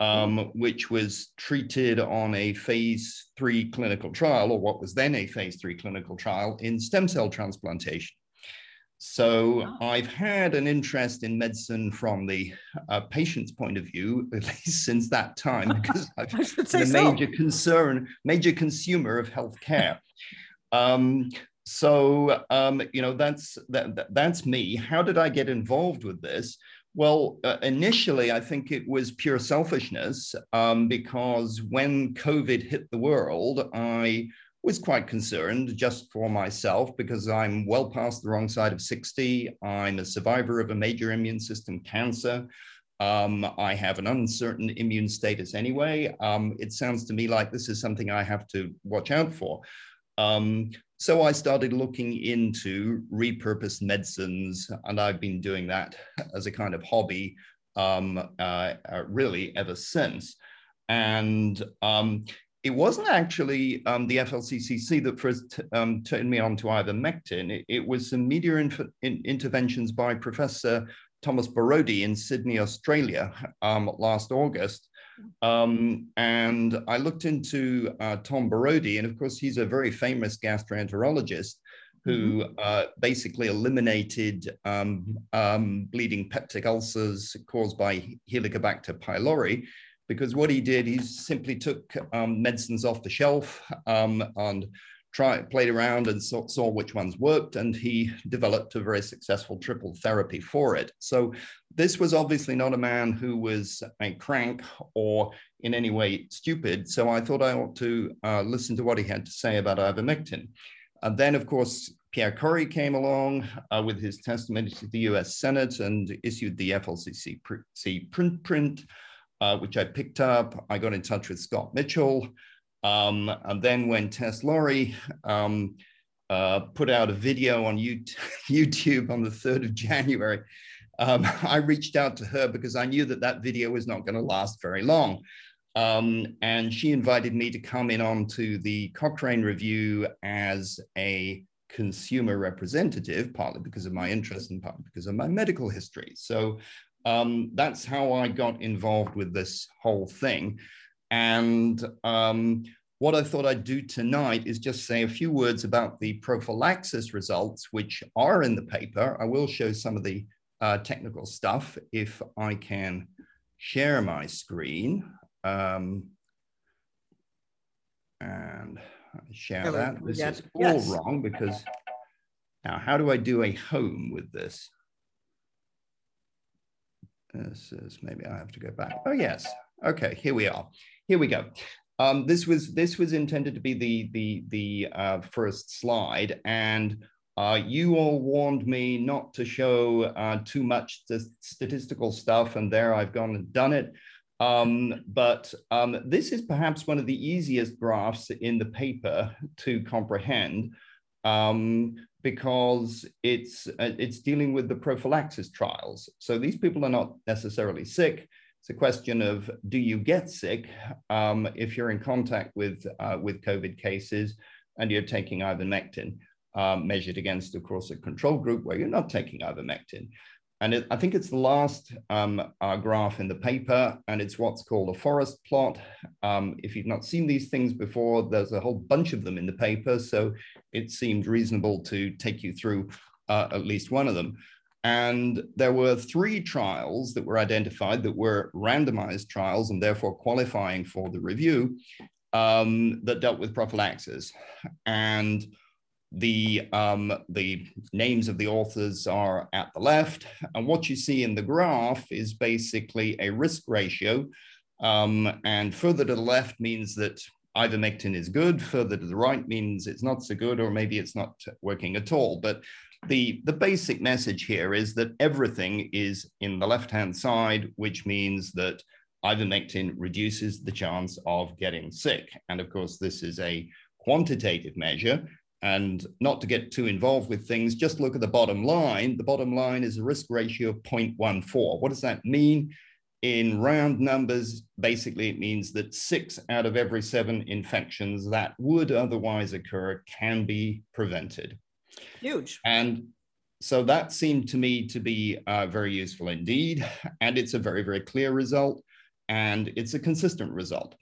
um, which was treated on a phase three clinical trial, or what was then a phase three clinical trial in stem cell transplantation. So Wow. I've had an interest in medicine from the uh, patient's point of view, at least since that time, because I've been a so. major concern, major consumer of healthcare. um, so um, you know that's that, that- that's me. How did I get involved with this? Well, uh, initially, I think it was pure selfishness um, because when COVID hit the world, I was quite concerned just for myself because I'm well past the wrong side of 60. I'm a survivor of a major immune system cancer. Um, I have an uncertain immune status anyway. Um, it sounds to me like this is something I have to watch out for. Um, so I started looking into repurposed medicines, and I've been doing that as a kind of hobby um, uh, uh, really ever since. And um, it wasn't actually um, the FLCCC that first um, turned me on to ivermectin. It, it was some media inf- in- interventions by Professor Thomas Borody in Sydney, Australia, um, last August. Um, and I looked into uh, Tom Borody, and of course, he's a very famous gastroenterologist who uh, basically eliminated um, um, bleeding peptic ulcers caused by Helicobacter pylori. Because what he did, he simply took um, medicines off the shelf um, and tried, played around and saw, saw which ones worked, and he developed a very successful triple therapy for it. So this was obviously not a man who was a crank or in any way stupid. So I thought I ought to uh, listen to what he had to say about ivermectin. And then, of course, Pierre Kory came along uh, with his testimony to the US Senate and issued the FLCCC pr- print print, uh, which I picked up. I got in touch with Scott Mitchell. Um, and then when Tess Lawrie um, uh, put out a video on YouTube on the 3rd of January, um, I reached out to her because I knew that that video was not going to last very long. Um, and she invited me to come in onto the Cochrane review as a consumer representative, partly because of my interest and partly because of my medical history. So um, that's how I got involved with this whole thing. And um, what I thought I'd do tonight is just say a few words about the prophylaxis results, which are in the paper. I will show some of the uh, technical stuff if I can share my screen. Um, and share Really, that. This get- is all yes. wrong because now how do I do a home with this? This is maybe I have to go back. Oh yes. Okay, here we are. Here we go. Um, this was this was intended to be the the the uh, first slide, and uh, you all warned me not to show uh, too much st- statistical stuff, and there I've gone and done it. Um, but um, this is perhaps one of the easiest graphs in the paper to comprehend um, because it's uh, it's dealing with the prophylaxis trials. So these people are not necessarily sick. It's a question of do you get sick um, if you're in contact with uh, with COVID cases and you're taking ivermectin, um, measured against, of course, a control group where you're not taking ivermectin. And it, I think it's the last um, uh, graph in the paper, and it's what's called a forest plot. Um, if you've not seen these things before, there's a whole bunch of them in the paper, so it seemed reasonable to take you through uh, at least one of them. And there were three trials that were identified that were randomized trials and therefore qualifying for the review. um, that dealt with prophylaxis. And the, um, the names of the authors are at the left. And what you see in the graph is basically a risk ratio. Um, and further to the left means that ivermectin is good, further to the right means it's not so good, or maybe it's not working at all. But the, the basic message here is that everything is in the left-hand side, which means that ivermectin reduces the chance of getting sick. And of course, this is a quantitative measure. And not to get too involved with things, just look at the bottom line. The bottom line is a risk ratio of 0.14. What does that mean? In round numbers, basically, it means that six out of every seven infections that would otherwise occur can be prevented. Huge. And so that seemed to me to be uh, very useful indeed. And it's a very, very clear result and it's a consistent result.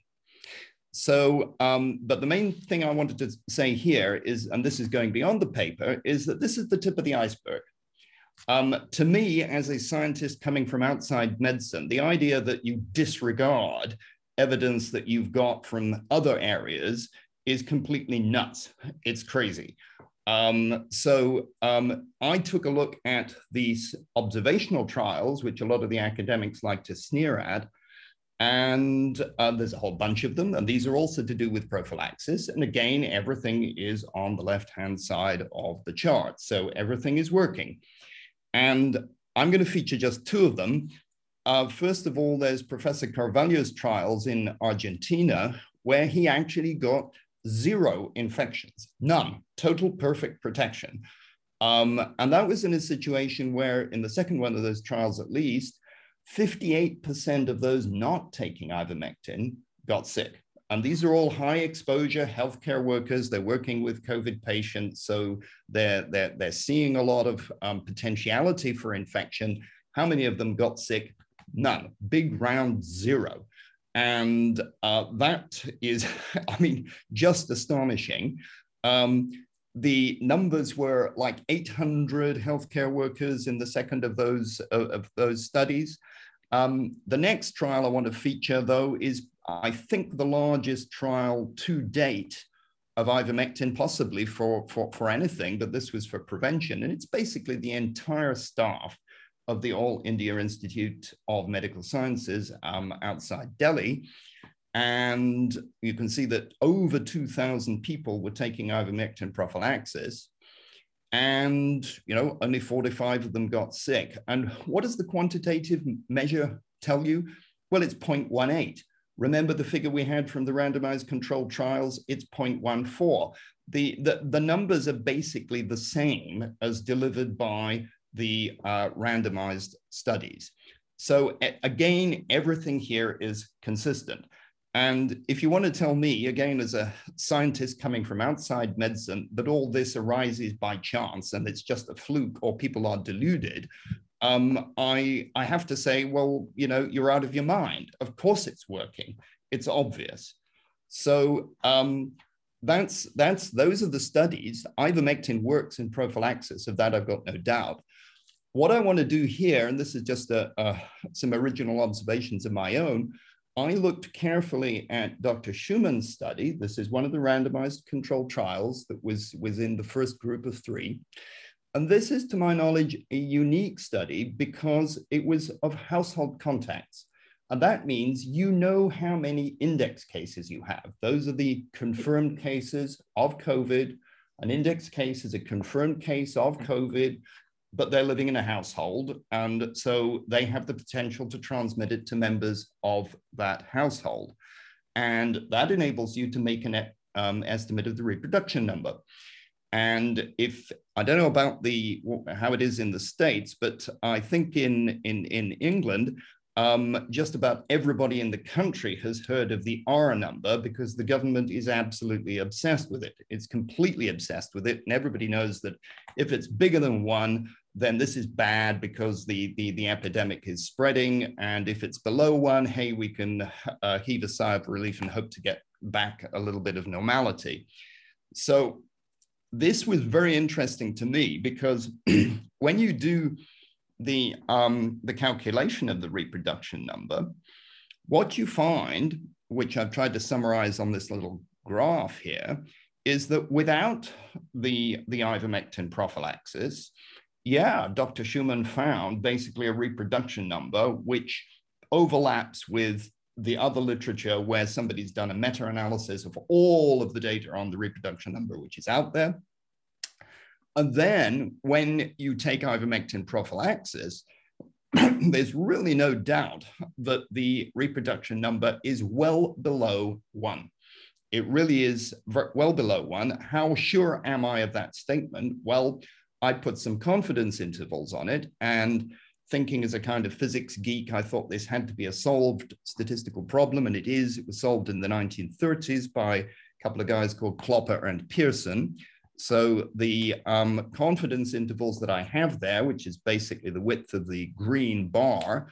So, um, but the main thing I wanted to say here is, and this is going beyond the paper, is that this is the tip of the iceberg. Um, to me, as a scientist coming from outside medicine, the idea that you disregard evidence that you've got from other areas is completely nuts. It's crazy. Um, so um, I took a look at these observational trials, which a lot of the academics like to sneer at, and uh, there's a whole bunch of them. And these are also to do with prophylaxis. And again, everything is on the left-hand side of the chart. So everything is working. And I'm going to feature just two of them. Uh, first of all, there's Professor Carvallo's trials in Argentina, where he actually got zero infections, none, total perfect protection. Um, and that was in a situation where, in the second one of those trials at least, 58% of those not taking ivermectin got sick. And these are all high exposure healthcare workers. They're working with COVID patients. So they're, they're, they're seeing a lot of um, potentiality for infection. How many of them got sick? None. Big round zero. And uh, that is, I mean, just astonishing. Um, the numbers were like 800 healthcare workers in the second of those, of, of those studies. Um, the next trial I want to feature, though, is I think the largest trial to date of ivermectin, possibly for, for, for anything, but this was for prevention. And it's basically the entire staff of the All India Institute of Medical Sciences um, outside Delhi. And you can see that over 2,000 people were taking ivermectin prophylaxis. And you know only 45 of them got sick. And what does the quantitative measure tell you? Well it's 0.18 remember the figure we had from the randomized controlled trials? It's 0.14 the, the, the numbers are basically the same as delivered by the uh, randomized studies so again everything here is consistent and if you want to tell me, again, as a scientist coming from outside medicine, that all this arises by chance and it's just a fluke or people are deluded, um, I, I have to say, well, you know, you're out of your mind. Of course it's working. It's obvious. So um, that's, that's, those are the studies. Ivermectin works in prophylaxis, of that I've got no doubt. What I want to do here, and this is just a, a, some original observations of my own, I looked carefully at Dr. Shouman's study. This is one of the randomized controlled trials that was, was in the first group of three. And this is, to my knowledge, a unique study because it was of household contacts. And that means you know how many index cases you have. Those are the confirmed cases of COVID. An index case is a confirmed case of COVID but they're living in a household. And so they have the potential to transmit it to members of that household. And that enables you to make an um, estimate of the reproduction number. And if I don't know about the how it is in the states, but I think in in in England, um, just about everybody in the country has heard of the R number because the government is absolutely obsessed with it. It's completely obsessed with it. And everybody knows that if it's bigger than one, then this is bad because the, the, the epidemic is spreading. And if it's below one, hey, we can uh, heave a sigh of relief and hope to get back a little bit of normality. So this was very interesting to me because when you do the, um, the calculation of the reproduction number, what you find which I've tried to summarize on this little graph here, is that without the, the ivermectin prophylaxis, yeah, Dr. Shouman found basically a reproduction number which overlaps with the other literature where somebody's done a meta-analysis of all of the data on the reproduction number, which is out there. And then when you take ivermectin prophylaxis, there's really no doubt that the reproduction number is well below one. It really is well below one. How sure am I of that statement? Well, I put some confidence intervals on it and thinking as a kind of physics geek, I thought this had to be a solved statistical problem, and it is. It was solved in the 1930s by a couple of guys called Clopper and Pearson. So the um, confidence intervals that I have there, which is basically the width of the green bar,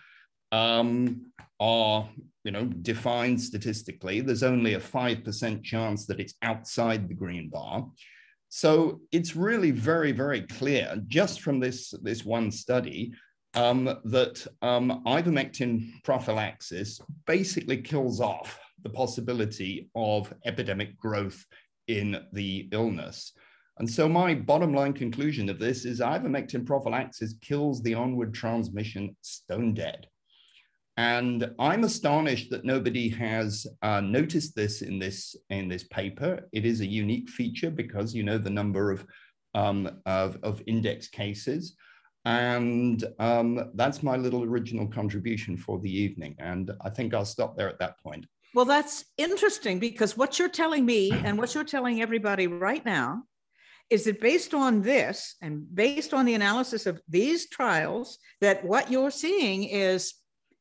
um, are you know defined statistically. There's only a five percent chance that it's outside the green bar. So it's really very very clear just from this this one study um, that um, ivermectin prophylaxis basically kills off the possibility of epidemic growth in the illness. And so my bottom line conclusion of this is ivermectin prophylaxis kills the onward transmission stone dead. And I'm astonished that nobody has uh, noticed this in this in this paper. It is a unique feature because you know the number of um, of, of, index cases. And um, that's my little original contribution for the evening. And I think I'll stop there at that point. Well, that's interesting because what you're telling me and what you're telling everybody right now is that based on this and based on the analysis of these trials, that what you're seeing is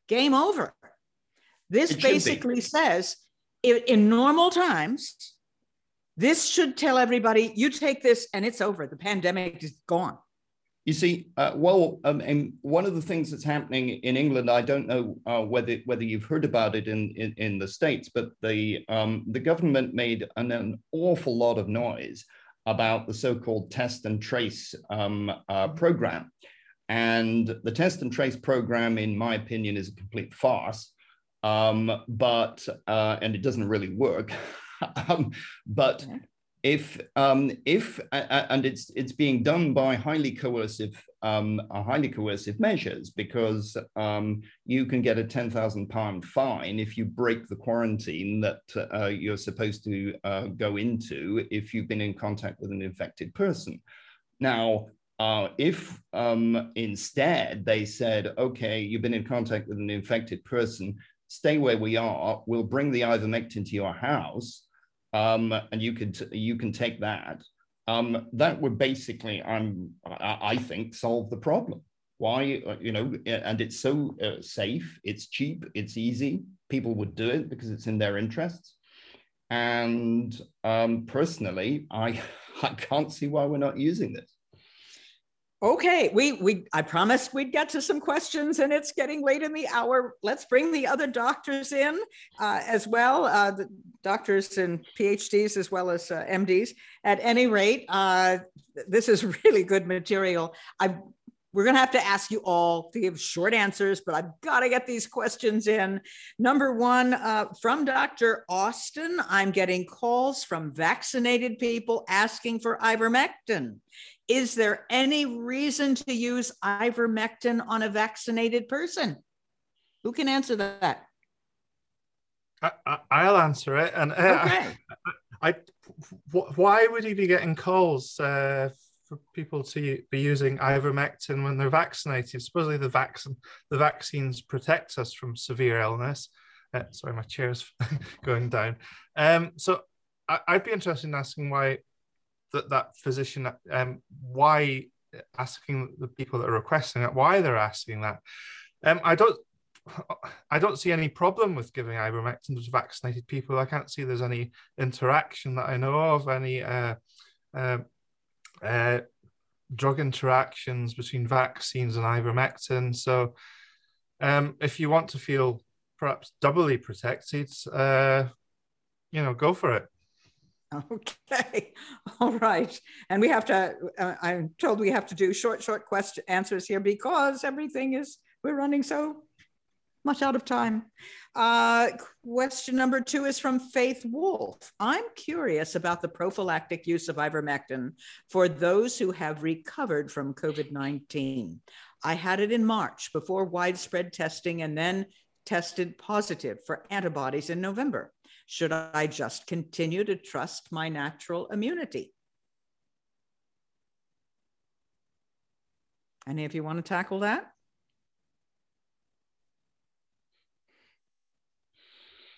game over. This basically says in normal times, this should tell everybody you take this and it's over. The pandemic is gone. You see, uh, well, um, and one of the things that's happening in England, I don't know uh, whether whether you've heard about it in in, in the states, but the um, the government made an, an awful lot of noise about the so-called test and trace um, uh, program. And the test and trace program, in my opinion, is a complete farce. Um, but uh, and it doesn't really work. um, but if um, if uh, and it's it's being done by highly coercive um, highly coercive measures because um, you can get a ten thousand pound fine if you break the quarantine that uh, you're supposed to uh, go into if you've been in contact with an infected person. Now, uh, if um, instead they said, okay, you've been in contact with an infected person, stay where we are. We'll bring the ivermectin to your house um, and you could you can take that. Um, that would basically, I'm, I think, solve the problem. Why, you know, and it's so uh, safe, it's cheap, it's easy. People would do it because it's in their interests. And um, personally, I, I can't see why we're not using this. Okay, we we I promised we'd get to some questions, and it's getting late in the hour. Let's bring the other doctors in uh, as well, uh, the doctors and PhDs as well as uh, MDs. At any rate, uh, this is really good material. I we're going to have to ask you all to give short answers, but I've got to get these questions in. Number one, uh, from Dr. Austin, I'm getting calls from vaccinated people asking for ivermectin. Is there any reason to use ivermectin on a vaccinated person? Who can answer that? I, will answer it. And uh, okay. I, I, why would he be getting calls uh, for people to be using ivermectin when they're vaccinated? Supposedly the vaccine, the vaccines protect us from severe illness. Uh, sorry, my chair's going down. Um, so I, would be interested in asking why that that physician um, why asking the people that are requesting it why they're asking that. Um, I don't. I don't see any problem with giving ivermectin to vaccinated people. I can't see there's any interaction that I know of, any uh, uh, uh, drug interactions between vaccines and ivermectin. So, um, if you want to feel perhaps doubly protected, uh, you know, go for it. Okay, all right. And we have to, uh, I'm told we have to do short, short question answers here because everything is, we're running so much out of time. Uh, question number two is from Faith Wolf. I'm curious about the prophylactic use of ivermectin for those who have recovered from COVID 19. I had it in March before widespread testing and then tested positive for antibodies in November. Should I just continue to trust my natural immunity? Any of you want to tackle that?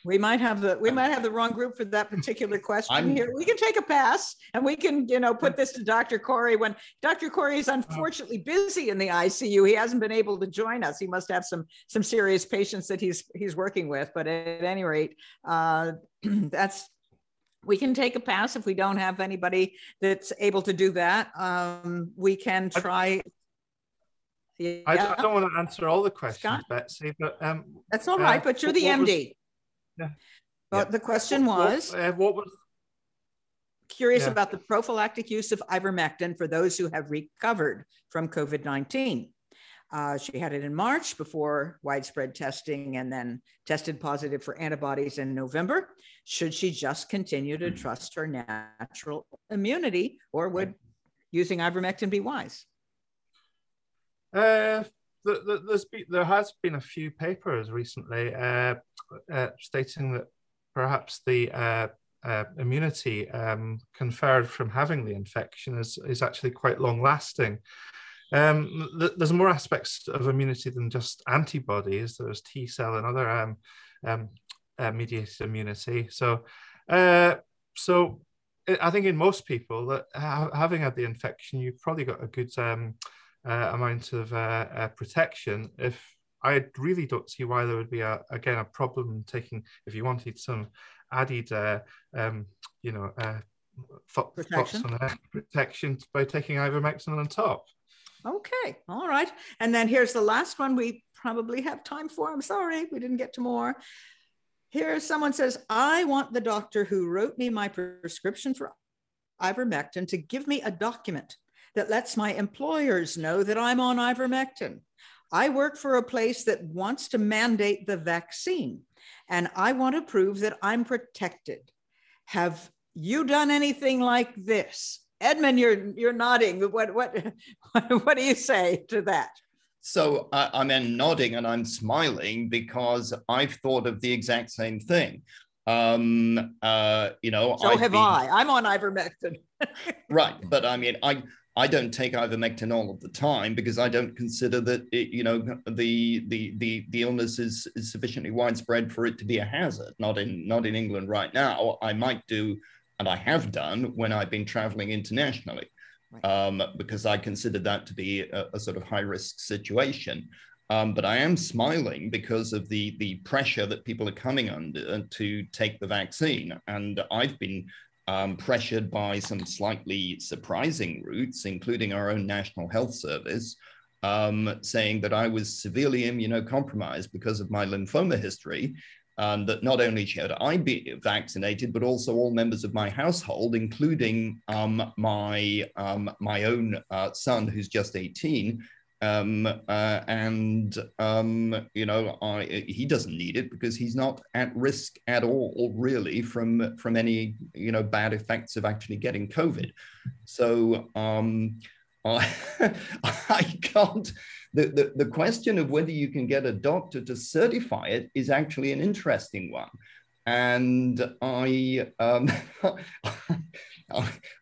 We might have the we might have the wrong group for that particular question I'm, here. We can take a pass and we can, you know, put this to Dr. Kory when Dr. Kory is unfortunately busy in the ICU. He hasn't been able to join us. He must have some some serious patients that he's he's working with. But at any rate, uh, that's we can take a pass if we don't have anybody that's able to do that. Um, we can try. Yeah. I, don't, want to answer all the questions, Scott? Betsy, but um, that's all right. Uh, but you're the MD. Yeah. But yeah. the question was, what, uh, what was curious yeah. about the prophylactic use of ivermectin for those who have recovered from COVID 19. Uh, she had it in March before widespread testing and then tested positive for antibodies in November. Should she just continue to trust her natural immunity or would using ivermectin be wise? Uh, the, the, been, there has been a few papers recently uh, uh, stating that perhaps the uh, uh, immunity um, conferred from having the infection is, is actually quite long lasting. Um, th- there's more aspects of immunity than just antibodies. There's T cell and other um, um uh, mediated immunity. So, uh, so I think in most people that ha- having had the infection, you've probably got a good um, uh, amount of uh, uh, protection. If I really don't see why there would be a, again a problem taking if you wanted some added, uh, um, you know, uh, protection. protection by taking ivermectin on top. Okay, all right. And then here's the last one we probably have time for. I'm sorry, we didn't get to more. Here, someone says, I want the doctor who wrote me my prescription for ivermectin to give me a document that lets my employers know that I'm on ivermectin. I work for a place that wants to mandate the vaccine, and I want to prove that I'm protected. Have you done anything like this? Edmund, you're you're nodding. What what what do you say to that? So uh, I'm nodding and I'm smiling because I've thought of the exact same thing. Um, uh, you know, so I've have been... I. I'm on ivermectin. right, but I mean, I I don't take ivermectin all of the time because I don't consider that it, you know the the the the illness is, is sufficiently widespread for it to be a hazard. Not in not in England right now. I might do, and I have done when I've been traveling internationally, um, because I consider that to be a, a sort of high risk situation. Um, but I am smiling because of the the pressure that people are coming under to take the vaccine, and I've been um, pressured by some slightly surprising routes, including our own National Health Service, um, saying that I was severely immunocompromised because of my lymphoma history. And that not only should I be vaccinated, but also all members of my household, including um, my um, my own uh, son, who's just 18, um, uh, and um, you know I, he doesn't need it because he's not at risk at all really from from any you know bad effects of actually getting covid. So um, I, I can't the, the, the question of whether you can get a doctor to certify it is actually an interesting one. And I um,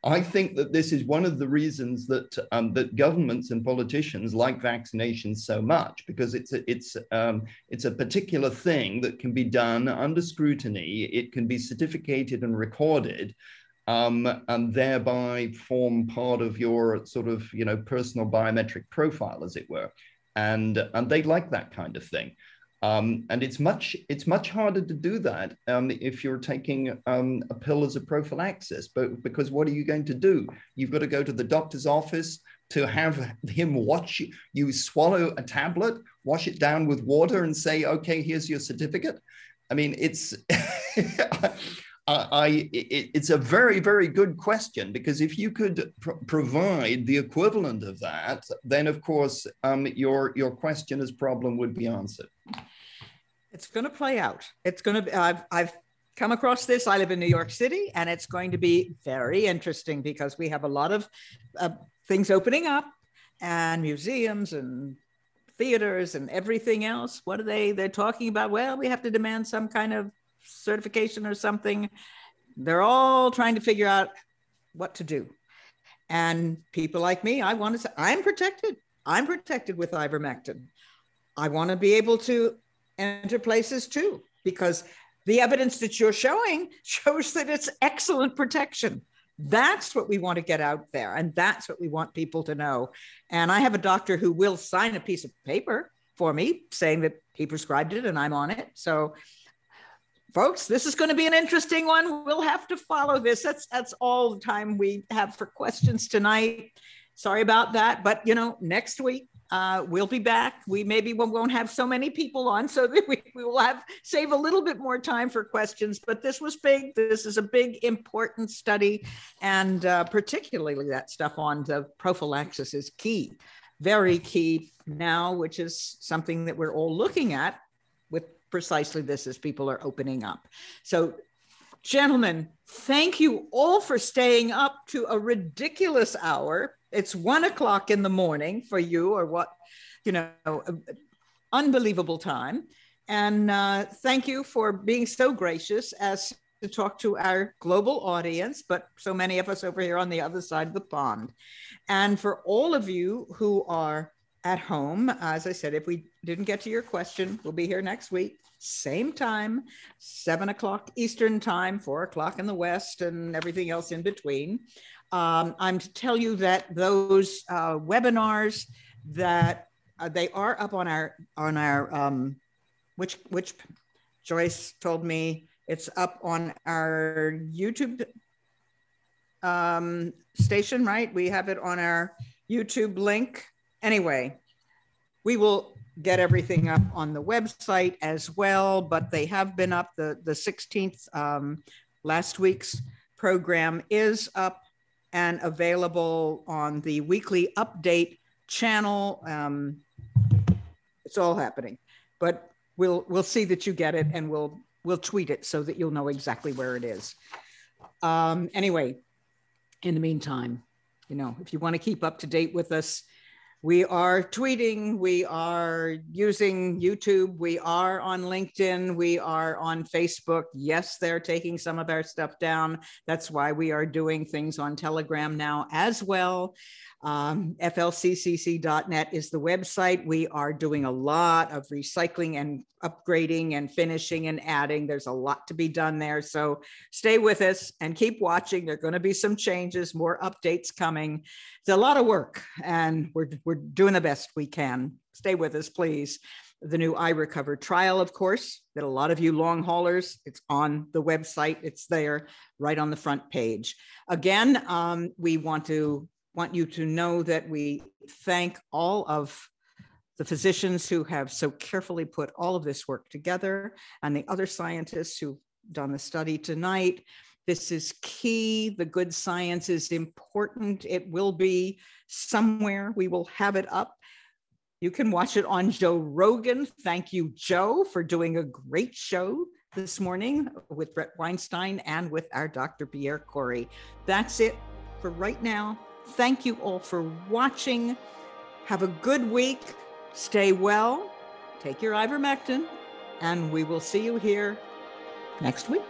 I think that this is one of the reasons that um, that governments and politicians like vaccinations so much because it's a, it's um, it's a particular thing that can be done under scrutiny. It can be certificated and recorded, um, and thereby form part of your sort of you know personal biometric profile, as it were. And and they like that kind of thing. Um, and it's much it's much harder to do that um, if you're taking um, a pill as a prophylaxis. But because what are you going to do? You've got to go to the doctor's office to have him watch you swallow a tablet, wash it down with water, and say, "Okay, here's your certificate." I mean, it's. I, it, it's a very, very good question because if you could pr- provide the equivalent of that, then of course um, your your question as problem would be answered. It's going to play out. It's going to. I've I've come across this. I live in New York City, and it's going to be very interesting because we have a lot of uh, things opening up, and museums and theaters and everything else. What are they? They're talking about. Well, we have to demand some kind of certification or something. They're all trying to figure out what to do. And people like me, I want to say, I'm protected. I'm protected with ivermectin. I want to be able to enter places too, because the evidence that you're showing shows that it's excellent protection. That's what we want to get out there. And that's what we want people to know. And I have a doctor who will sign a piece of paper for me saying that he prescribed it and I'm on it. So folks, this is going to be an interesting one. We'll have to follow this. That's that's all the time we have for questions tonight. Sorry about that, but you know, next week uh, we'll be back. We maybe won't have so many people on, so that we, we will have save a little bit more time for questions. But this was big. This is a big, important study, and uh, particularly that stuff on the prophylaxis is key, very key now, which is something that we're all looking at with precisely this as people are opening up. So, gentlemen, thank you all for staying up to a ridiculous hour. It's one o'clock in the morning for you, or what, you know, unbelievable time. And uh, thank you for being so gracious as to talk to our global audience, but so many of us over here on the other side of the pond. And for all of you who are at home, as I said, if we didn't get to your question, we'll be here next week same time, seven o'clock Eastern time, four o'clock in the West, and everything else in between. Um, I'm to tell you that those uh, webinars that uh, they are up on our on our um, which which Joyce told me it's up on our YouTube um, station, right? We have it on our YouTube link. Anyway, we will get everything up on the website as well, but they have been up. The, the 16th, um, last week's program is up and available on the weekly update channel. Um, it's all happening, but we'll, we'll see that you get it and we'll, we'll tweet it so that you'll know exactly where it is. Um, anyway, in the meantime, you know, if you want to keep up to date with us, we are tweeting, we are using YouTube, we are on LinkedIn, we are on Facebook. Yes, they're taking some of our stuff down. That's why we are doing things on Telegram now as well. Um, FLCCC.net is the website. We are doing a lot of recycling and upgrading and finishing and adding. There's a lot to be done there. So stay with us and keep watching. There are going to be some changes, more updates coming. It's a lot of work, and we're, we're doing the best we can. Stay with us, please. The new iRecover trial, of course, that a lot of you long haulers, it's on the website. It's there right on the front page. Again, um, we want to want you to know that we thank all of the physicians who have so carefully put all of this work together and the other scientists who've done the study tonight. This is key. The good science is important. It will be somewhere. We will have it up. You can watch it on Joe Rogan. Thank you, Joe, for doing a great show this morning with Bret Weinstein and with our Dr. Pierre Kory. That's it for right now. Thank you all for watching. Have a good week. Stay well. Take your ivermectin. And we will see you here next week.